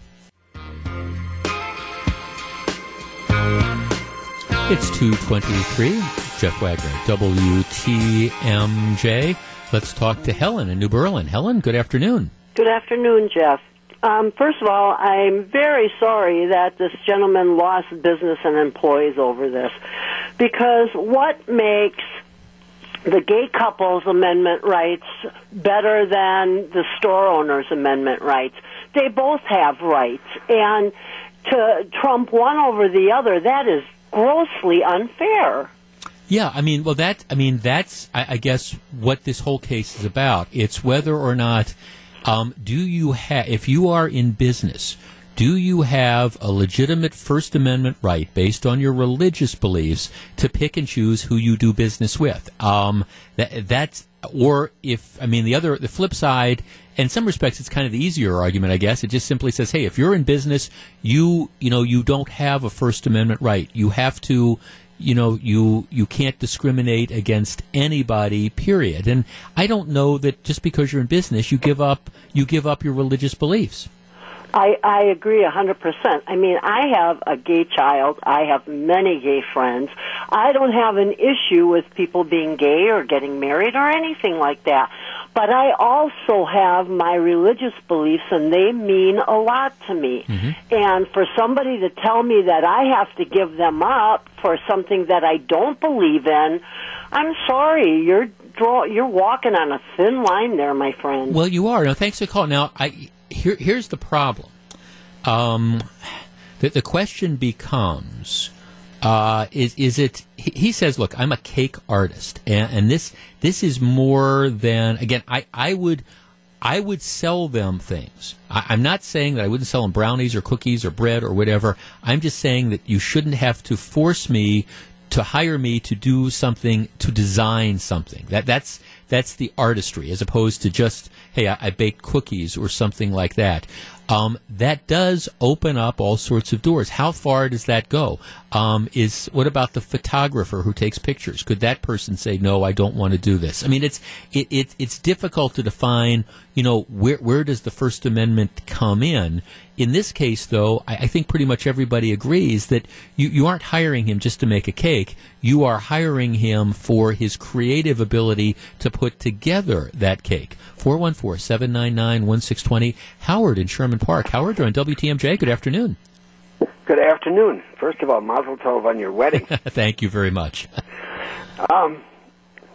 It's 223, Jeff Wagner, WTMJ. Let's talk to Helen in New Berlin. Helen, good afternoon. Good afternoon, Jeff. Um, first of all, I'm very sorry that this gentleman lost business and employees over this. Because what makes the gay couples amendment rights better than the store owners amendment rights? They both have rights. And to trump one over the other, that is grossly unfair. Yeah, I mean, well, that, I mean, that's, I, I guess, what this whole case is about. It's whether or not, um, do you have, if you are in business, do you have a legitimate First Amendment right based on your religious beliefs to pick and choose who you do business with? Um, that, that's, or if, I mean, the other, the flip side, in some respects, it's kind of the easier argument, I guess. It just simply says, hey, if you're in business, you, you know, you don't have a First Amendment right. You have to, you know, you, you can't discriminate against anybody, period. And I don't know that just because you're in business, you give up, you give up your religious beliefs. I, I agree a hundred percent. I mean, I have a gay child. I have many gay friends. I don't have an issue with people being gay or getting married or anything like that. But I also have my religious beliefs and they mean a lot to me. And for somebody to tell me that I have to give them up for something that I don't believe in, I'm sorry. You're draw, you're walking on a thin line there, my friend. Well, you are. Now, thanks for calling. Now, I, here, here's the problem. Um, the, the question becomes, uh, is is it? He, says, "Look, I'm a cake artist, and, and this this is more than again. I I would." I would sell them things. I, I'm not saying that I wouldn't sell them brownies or cookies or bread or whatever. I'm just saying that you shouldn't have to force me to hire me to do something to design something. That that's that's the artistry as opposed to just hey I, I baked cookies or something like that. Um, that does open up all sorts of doors. How far does that go? Um, is what about the photographer who takes pictures? Could that person say no? I don't want to do this. I mean, it's it, it it's difficult to define. You know, where where does the First Amendment come in? In this case, though, I, I think pretty much everybody agrees that you, you aren't hiring him just to make a cake. You are hiring him for his creative ability to put together that cake. 414 799 1620. Howard in Sherman Park. Howard, you're on WTMJ. Good afternoon. Good afternoon. First of all, Mazel Tov on your wedding. Thank you very much. um,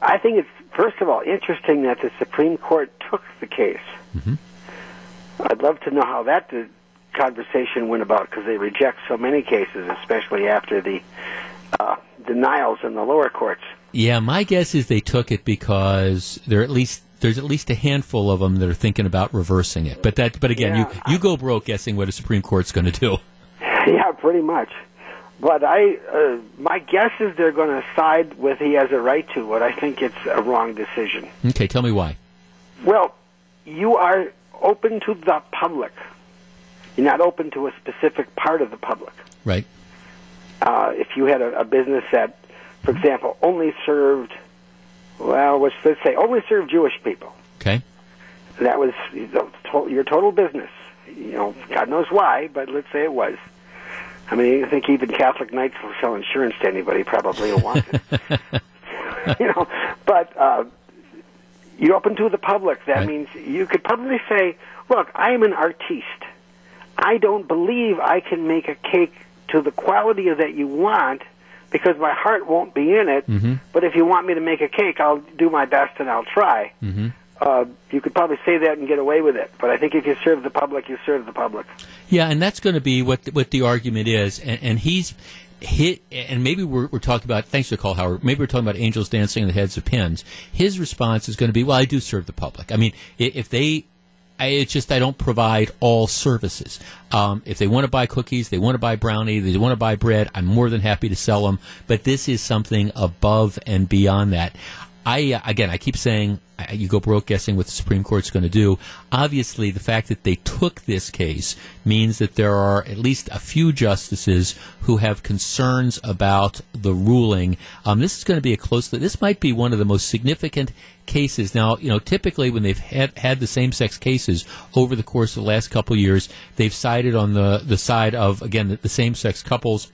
I think it's first of all interesting that the Supreme Court took the case. I'd love to know how that did, conversation went about because they reject so many cases, especially after the uh, denials in the lower courts. Yeah, my guess is they took it because there at least there's at least a handful of them that are thinking about reversing it. But that, but again, Yeah. you you go broke guessing what a Supreme Court's going to do. yeah, pretty much. But I, uh, my guess is they're going to side with he has a right to. But I think it's a wrong decision. Okay, tell me why. Well, you are open to the public. You're not open to a specific part of the public. Right. Uh, if you had a, a business that, for example, only served, well, let's, let's say only served Jewish people. Okay. That was you know, to- your total business. You know, God knows why, but let's say it was. I mean, I think even Catholic Knights will sell insurance to anybody probably who wants it. you know, but uh, you're open to the public. That means you could probably say, "Look, I am an artiste. I don't believe I can make a cake to the quality that you want." Because my heart won't be in it, Mm-hmm. but if you want me to make a cake, I'll do my best and I'll try Mm-hmm. uh, you could probably say that and get away with it. But I think if you serve the public, you serve the public. Yeah, and that's going to be what the, what the argument is, and, and he's hit. And maybe we're, we're talking about. Thanks for the call, Howard. Maybe we're talking about angels dancing on the heads of pins. His response is going to be, "Well, I do serve the public. I mean, if they." It's just I don't provide all services. Um, if they want to buy cookies, they want to buy brownie, they want to buy bread, I'm more than happy to sell them. But this is something above and beyond that. I uh, again, I keep saying uh, you go broke guessing what the Supreme Court's going to do. Obviously, the fact that they took this case means that there are at least a few justices who have concerns about the ruling. Um, this is going to be a close. This might be one of the most significant cases. Now, you know, typically when they've had, had the same-sex cases over the course of the last couple years, they've sided on the the side of again the, the same-sex couples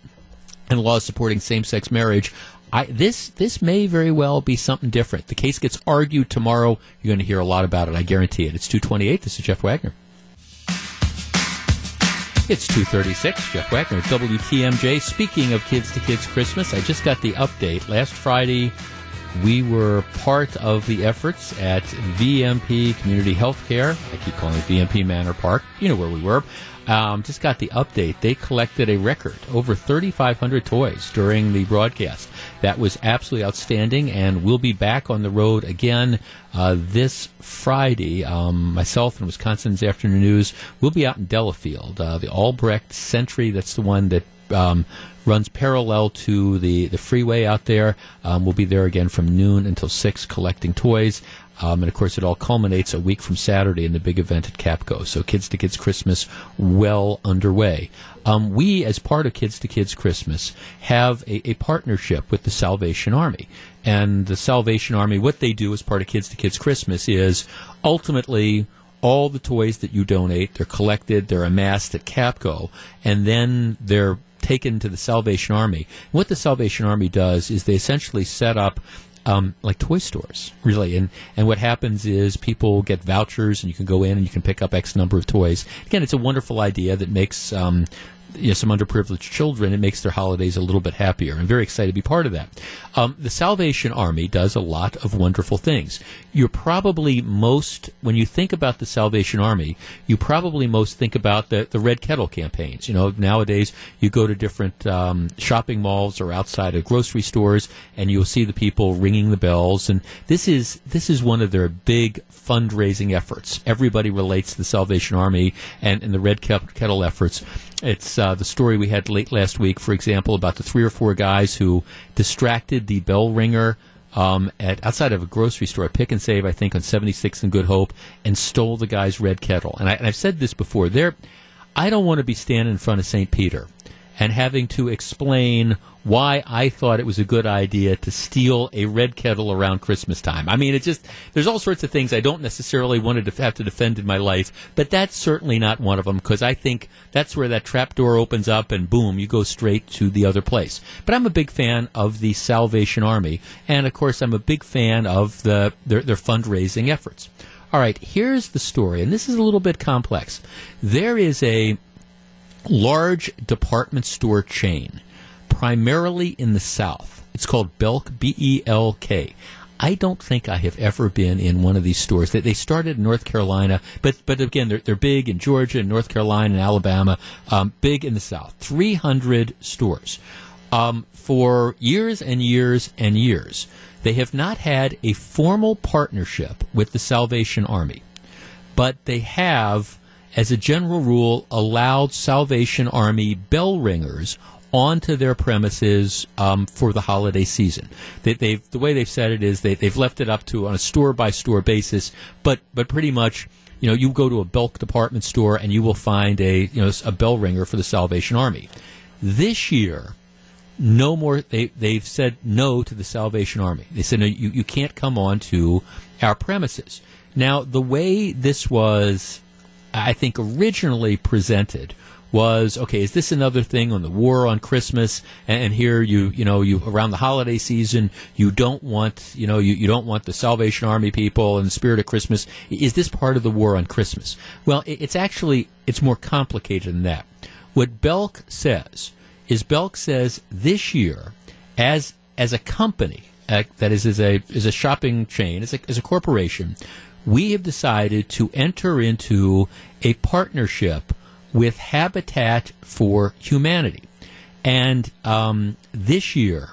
and laws supporting same-sex marriage. I, this this may very well be something different. The case gets argued tomorrow. You're going to hear a lot about it. I guarantee it. It's 228. This is Jeff Wagner. It's 236. Jeff Wagner, WTMJ. Speaking of Kids to Kids Christmas, I just got the update. Last Friday, we were part of the efforts at VMP Community Healthcare. I keep calling it VMP Manor Park. You know where we were. Um, just got the update. They collected a record over 3,500 toys during the broadcast. That was absolutely outstanding, and we'll be back on the road again uh, this Friday. Um, myself and Wisconsin's Afternoon News will be out in Delafield. Uh, the Albrecht Sentry, that's the one that um, runs parallel to the, the freeway out there. Um, we'll be there again from noon until 6 collecting toys. Um, and of course, it all culminates a week from Saturday in the big event at Capco. So, Kids to Kids Christmas well underway. Um, we, as part of Kids to Kids Christmas, have a, a partnership with the Salvation Army. And the Salvation Army, what they do as part of Kids to Kids Christmas is ultimately all the toys that you donate, they're collected, they're amassed at Capco, and then they're taken to the Salvation Army. What the Salvation Army does is they essentially set up um, like toy stores, really. And and what happens is people get vouchers, and you can go in and you can pick up X number of toys. Again, it's a wonderful idea that makes. Um, you know, some underprivileged children, it makes their holidays a little bit happier. I'm very excited to be part of that. Um, the Salvation Army does a lot of wonderful things. You're probably most, when you think about the Salvation Army, you probably most think about the, the Red Kettle campaigns. You know, nowadays you go to different um, shopping malls or outside of grocery stores, and you'll see the people ringing the bells. And this is this is one of their big fundraising efforts. Everybody relates to the Salvation Army and, and the Red Kettle efforts. It's uh, the story we had late last week, for example, about the three or four guys who distracted the bell ringer um, at outside of a grocery store, at Pick and Save, I think, on 76th and Good Hope, and stole the guy's red kettle. And, I, I've said this before. There, I don't want to be standing in front of St. Peter and having to explain why I thought it was a good idea to steal a red kettle around Christmas time. I mean, it just, there's all sorts of things I don't necessarily want to have to defend in my life, but that's certainly not one of them because I think that's where that trap door opens up and boom, you go straight to the other place. But I'm a big fan of the Salvation Army, and of course, I'm a big fan of the their, their fundraising efforts. All right, here's the story, and this is a little bit complex. There is a large department store chain, primarily in the South. It's called Belk, B E L K. I don't think I have ever been in one of these stores. They, they started in North Carolina, but but again, they're, they're big in Georgia, and North Carolina, and Alabama, um, big in the South. 300 stores. Um, for years and years and years, they have not had a formal partnership with the Salvation Army, but they have, as a general rule, allowed Salvation Army bell ringers onto their premises um, for the holiday season. They, they've the way they've said it is they, they've left it up to on a store by store basis, but but pretty much. You know, you go to a Belk department store and you will find a you know a bell ringer for the Salvation Army. This year, no more. They they've said no to the Salvation Army. They said no, you you can't come on to our premises. Now, the way this was, I think, originally presented was okay. Is this another thing on the war on Christmas? And, and, here you you know you around the holiday season you don't want you know you, you don't want the Salvation Army people and the spirit of Christmas. Is this part of the war on Christmas? Well, it, it's actually it's more complicated than that. What Belk says is Belk says this year as as a company uh, that is as a as a shopping chain as a, as a corporation, we have decided to enter into a partnership with Habitat for Humanity. And um, this year,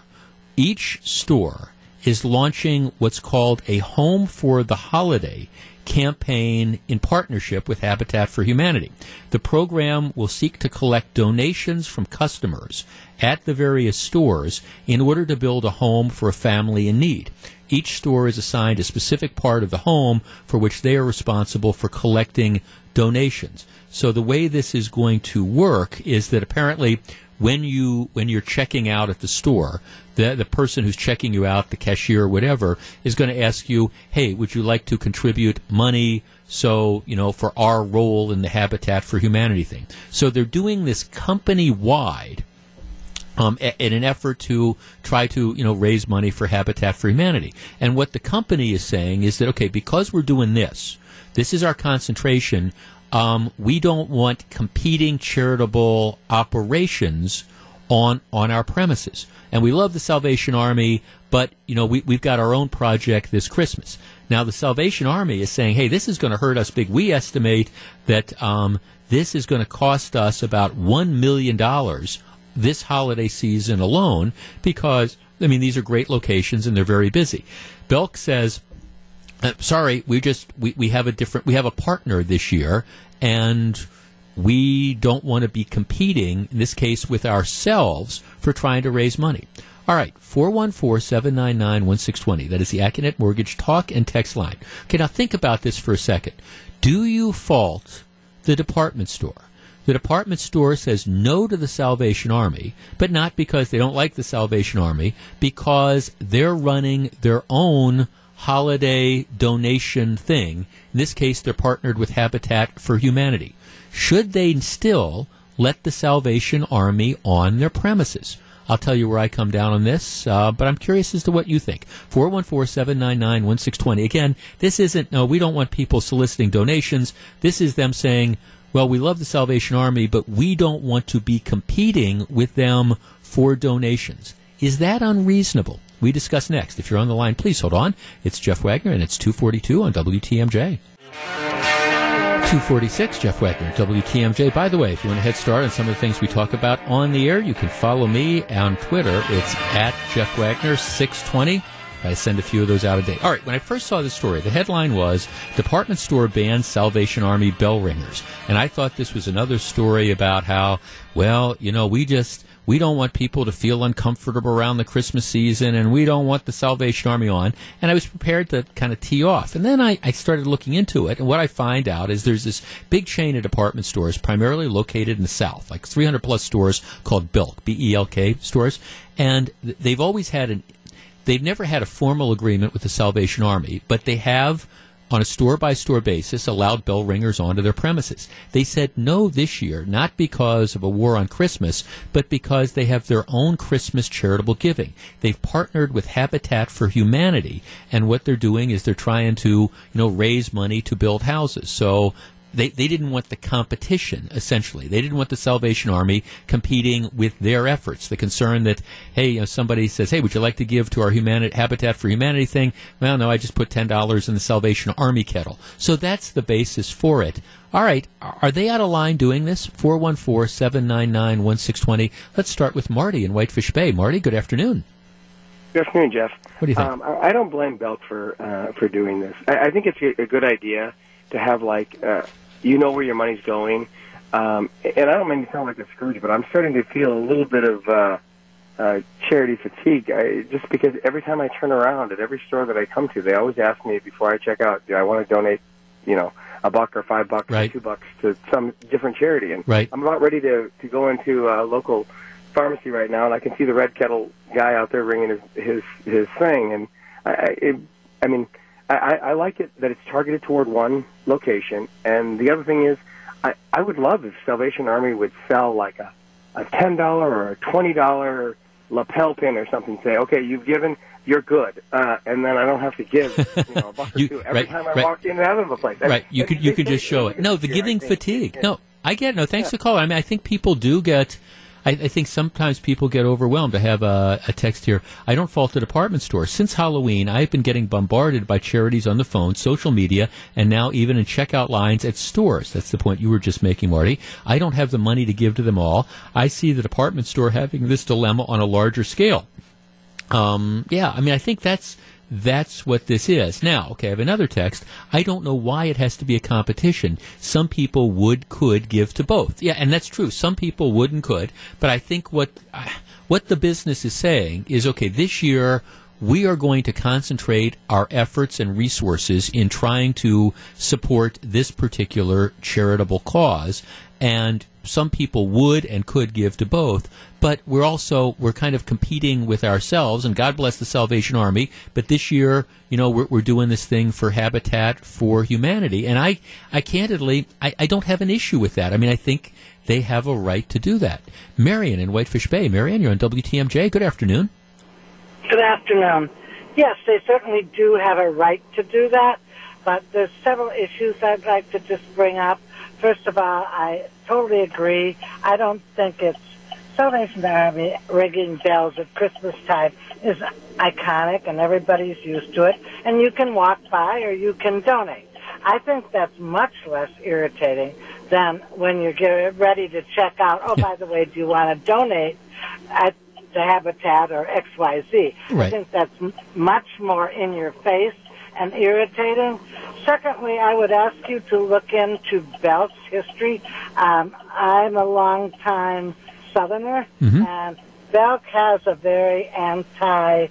each store is launching what's called a Home for the Holiday campaign in partnership with Habitat for Humanity. The program will seek to collect donations from customers at the various stores in order to build a home for a family in need. Each store is assigned a specific part of the home for which they are responsible for collecting donations. So the way this is going to work is that apparently when you when you're checking out at the store, the the person who's checking you out, the cashier or whatever, is going to ask you, "Hey, would you like to contribute money so, you know, for our role in the Habitat for Humanity thing?" So they're doing this company wide um, in an effort to try to you know raise money for Habitat for Humanity. And what the company is saying is that okay, because we're doing this, this is our concentration. Um, we don't want competing charitable operations on on our premises. And we love the Salvation Army, but you know we, we've got our own project this Christmas. Now the Salvation Army is saying, hey, this is going to hurt us big. We estimate that um, this is going to cost us about one million dollars this holiday season alone because I mean these are great locations and they're very busy. Belk says uh, sorry, we just we, we have a different we have a partner this year and we don't want to be competing, in this case, with ourselves for trying to raise money. All right, 414 799 1620. That is the Accunet Mortgage talk and text line. Okay, now think about this for a second. Do you fault the department store? The department store says no to the Salvation Army, but not because they don't like the Salvation Army, because they're running their own holiday donation thing. In this case, they're partnered with Habitat for Humanity. Should they still let the Salvation Army on their premises? I'll tell you where I come down on this, uh, but I'm curious as to what you think. 414-799-1620. Again, this isn't, no, we don't want people soliciting donations. This is them saying, well, we love the Salvation Army, but we don't want to be competing with them for donations. Is that unreasonable? We discuss next. If you're on the line, please hold on. It's Jeff Wagner, and it's 242 on WTMJ. 246, Jeff Wagner, WTMJ. By the way, if you want a head start on some of the things we talk about on the air, you can follow me on Twitter. It's at Jeff Wagner 620. I send a few of those out a day. All right, when I first saw this story, the headline was Department Store Bans Salvation Army Bell Ringers. And I thought this was another story about how, well, you know, we just we don't want people to feel uncomfortable around the Christmas season, and we don't want the Salvation Army on. And I was prepared to kind of tee off. And then I, I started looking into it, and what I find out is there's this big chain of department stores, primarily located in the South, like 300 plus stores called Belk, B E L K stores. And they've always had an, they've never had a formal agreement with the Salvation Army, but they have on a store by store basis allowed bell ringers onto their premises. They said no this year, not because of a war on Christmas, but because they have their own Christmas charitable giving. They've partnered with Habitat for Humanity, and what they're doing is they're trying to, you know, raise money to build houses. So they, they didn't want the competition, essentially. They didn't want the Salvation Army competing with their efforts. The concern that, hey, you know, somebody says, hey, would you like to give to our humani- Habitat for Humanity thing? Well, no, I just put $10 in the Salvation Army kettle. So that's the basis for it. All right, are they out of line doing this? 414 799 1620. Let's start with Marty in Whitefish Bay. Marty, good afternoon. Good afternoon, Jeff. What do you think? Um, I I don't blame Belk for uh, for doing this. I, I think it's a, a good idea to have like uh, you know where your money's going. Um, and I don't mean to sound like a Scrooge, but I'm starting to feel a little bit of uh, uh, charity fatigue. I, just because every time I turn around at every store that I come to, they always ask me before I check out, do I want to donate, you know, a buck or five bucks Right. or two bucks to some different charity? And Right. I'm about ready to to go into a local pharmacy right now, and I can see the red kettle guy out there ringing his his, his thing, and I, I, it, I mean, I, I I like it that it's targeted toward one location, and the other thing is, I I would love if Salvation Army would sell like a a ten dollar or a twenty dollar lapel pin or something. Say, okay, you've given, you're good, uh, and then I don't have to give you know a buck or two every right, time I right. walk in and out of a place. Right, you could you could just show it. No, the giving fatigue. No, I get it. no. Thanks for calling. I mean, I think people do get. I, I think sometimes people get overwhelmed. I have a, a text here. I don't fault the department store. Since Halloween, I've been getting bombarded by charities on the phone, social media, and now even in checkout lines at stores. That's the point you were just making, Marty. I don't have the money to give to them all. I see the department store having this dilemma on a larger scale. Um, yeah, I mean, I think that's that's what this is. Now, okay, I have another text. I don't know why it has to be a competition. Some people would, could give to both. Yeah, and that's true. Some people would and could, but I think what uh, what the business is saying is, okay, this year we are going to concentrate our efforts and resources in trying to support this particular charitable cause and some people would and could give to both but we're also we're kind of competing with ourselves and god bless the salvation army but this year you know we're, we're doing this thing for habitat for humanity and i i candidly I, I don't have an issue with that i mean i think they have a right to do that marion in whitefish bay marion you're on wtmj good afternoon Good afternoon. Yes, they certainly do have a right to do that, but there's several issues I'd like to just bring up. First of all, I totally agree. I don't think it's Salvation Army ringing bells at Christmas time is iconic and everybody's used to it, and you can walk by or you can donate. I think that's much less irritating than when you get ready to check out, oh, by the way, do you want to donate at the Habitat or XYZ? I Right. think that's m- much more in your face and irritating. Secondly, I would ask you to look into Belk's history. Um, I'm a long time Southerner, Mhm. and Belk has a very anti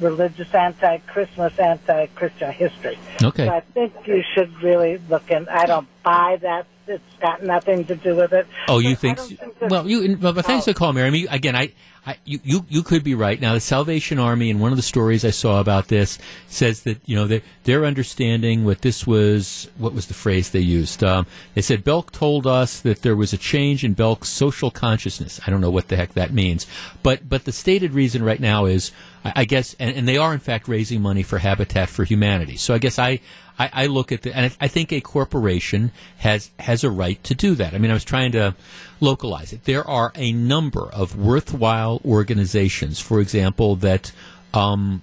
religious, anti Christmas, anti Christian history. Okay. So I think you should really look in. I don't buy that. It's got nothing to do with it. Oh, you think? think well, you. But thanks Oh. for calling, Mary. I mean, again, I, I, you, you, you could be right. Now, the Salvation Army, in one of the stories I saw about this, says that you know they, their understanding what this was. What was the phrase they used? Um, they said Belk told us that there was a change in Belk's social consciousness. I don't know what the heck that means, but but the stated reason right now is, I, I guess, and, and they are in fact raising money for Habitat for Humanity. So I guess I. I, I look at the, and I think a corporation has has a right to do that. I mean, I was trying to localize it. There are a number of worthwhile organizations, for example, that um,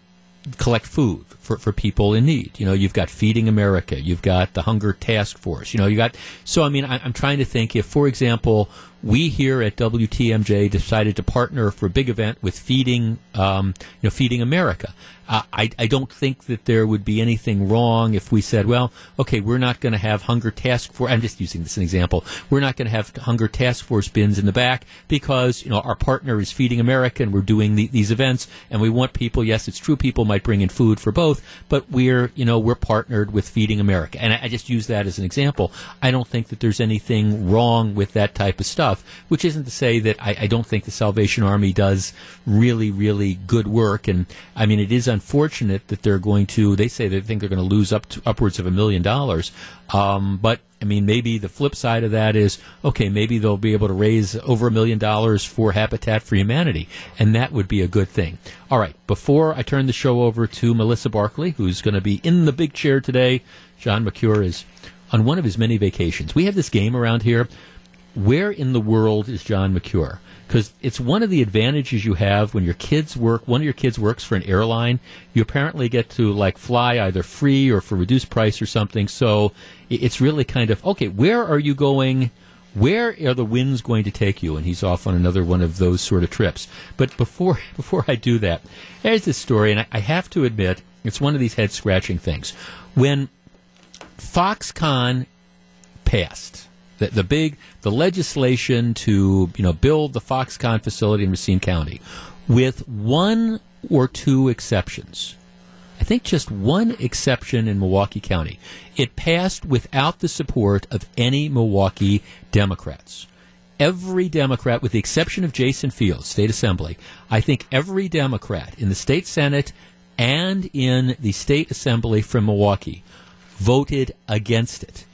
collect food for, for people in need. You know, you've got Feeding America, you've got the Hunger Task Force. You know, you got. So, I mean, I, I'm trying to think if, for example, we here at WTMJ decided to partner for a big event with Feeding, um, you know, Feeding America. Uh, I, I don't think that there would be anything wrong if we said, well, okay, we're not going to have Hunger Task Force. I'm just using this as an example. We're not going to have Hunger Task Force bins in the back because you know our partner is Feeding America and we're doing the, these events and we want people. Yes, it's true. People might bring in food for both, but we're you know we're partnered with Feeding America, and I, I just use that as an example. I don't think that there's anything wrong with that type of stuff. Which isn't to say that I, I don't think the Salvation Army does really really good work, and I mean it is unfortunate that they're going to. They say they think they're going to lose up to upwards of a million dollars, um, but. I mean, maybe the flip side of that is okay. Maybe they'll be able to raise over a million dollars for Habitat for Humanity, and that would be a good thing. All right. Before I turn the show over to Melissa Barkley, who's going to be in the big chair today, John Mercure is on one of his many vacations. We have this game around here. Where in the world is John Mercure? Because it's one of the advantages you have when your kids work. One of your kids works for an airline. You apparently get to like fly either free or for reduced price or something. So it's really kind of okay. Where are you going? Where are the winds going to take you? And he's off on another one of those sort of trips. But before before I do that, there's this story, and I, I have to admit, it's one of these head scratching things. When Foxconn passed the, the big the legislation to you know build the Foxconn facility in Racine County, with one or two exceptions. I think just one exception in Milwaukee County. It passed without the support of any Milwaukee Democrats. Every Democrat, with the exception of Jason Fields, State Assembly, I think every Democrat in the State Senate and in the State Assembly from Milwaukee voted against it.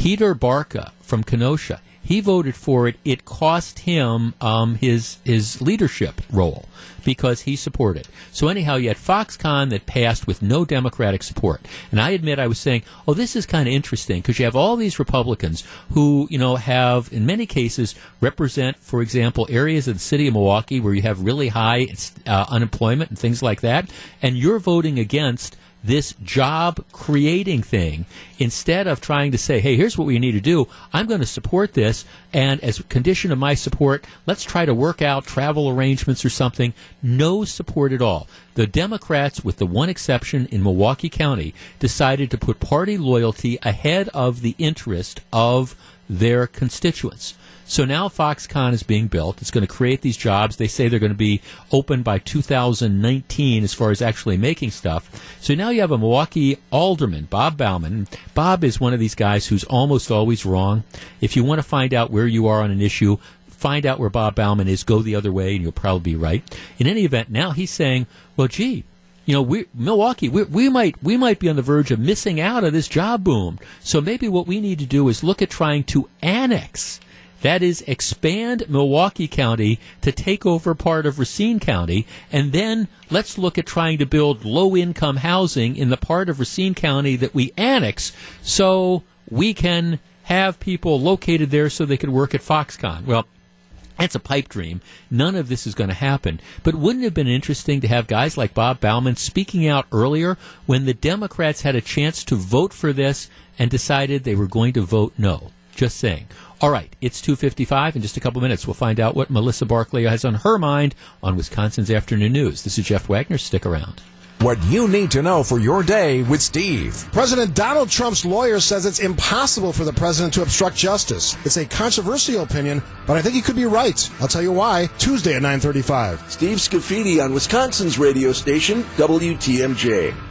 Peter Barca from Kenosha, he voted for it. It cost him um, his his leadership role because he supported. So anyhow, you had Foxconn that passed with no Democratic support. And I admit I was saying, oh, this is kind of interesting because you have all these Republicans who, you know, have in many cases represent, for example, areas of the city of Milwaukee where you have really high uh, unemployment and things like that, and you're voting against this job creating thing instead of trying to say, hey, here's what we need to do. I'm going to support this. And as a condition of my support, let's try to work out travel arrangements or something. No support at all. The Democrats, with the one exception in Milwaukee County, decided to put party loyalty ahead of the interest of their constituents. So now Foxconn is being built. It's going to create these jobs. They say they're going to be open by 2019 as far as actually making stuff. So now you have a Milwaukee alderman, Bob Bauman. Bob is one of these guys who's almost always wrong. If you want to find out where you are on an issue, find out where Bob Bauman is, go the other way, and you'll probably be right. In any event, now he's saying, well, gee, you know, we, Milwaukee, we, we might we might be on the verge of missing out on this job boom. So maybe what we need to do is look at trying to annex that is, expand Milwaukee County to take over part of Racine County, and then let's look at trying to build low income housing in the part of Racine County that we annex so we can have people located there so they can work at Foxconn. Well, that's a pipe dream. None of this is going to happen. But wouldn't it have been interesting to have guys like Bob Bauman speaking out earlier when the Democrats had a chance to vote for this and decided they were going to vote no? Just saying. All right, it's 2.55. In just a couple minutes, we'll find out what Melissa Barkley has on her mind on Wisconsin's Afternoon News. This is Jeff Wagner. Stick around. What you need to know for your day with Steve. President Donald Trump's lawyer says it's impossible for the president to obstruct justice. It's a controversial opinion, but I think he could be right. I'll tell you why. Tuesday at 9:35. Steve Scaffidi on Wisconsin's radio station WTMJ.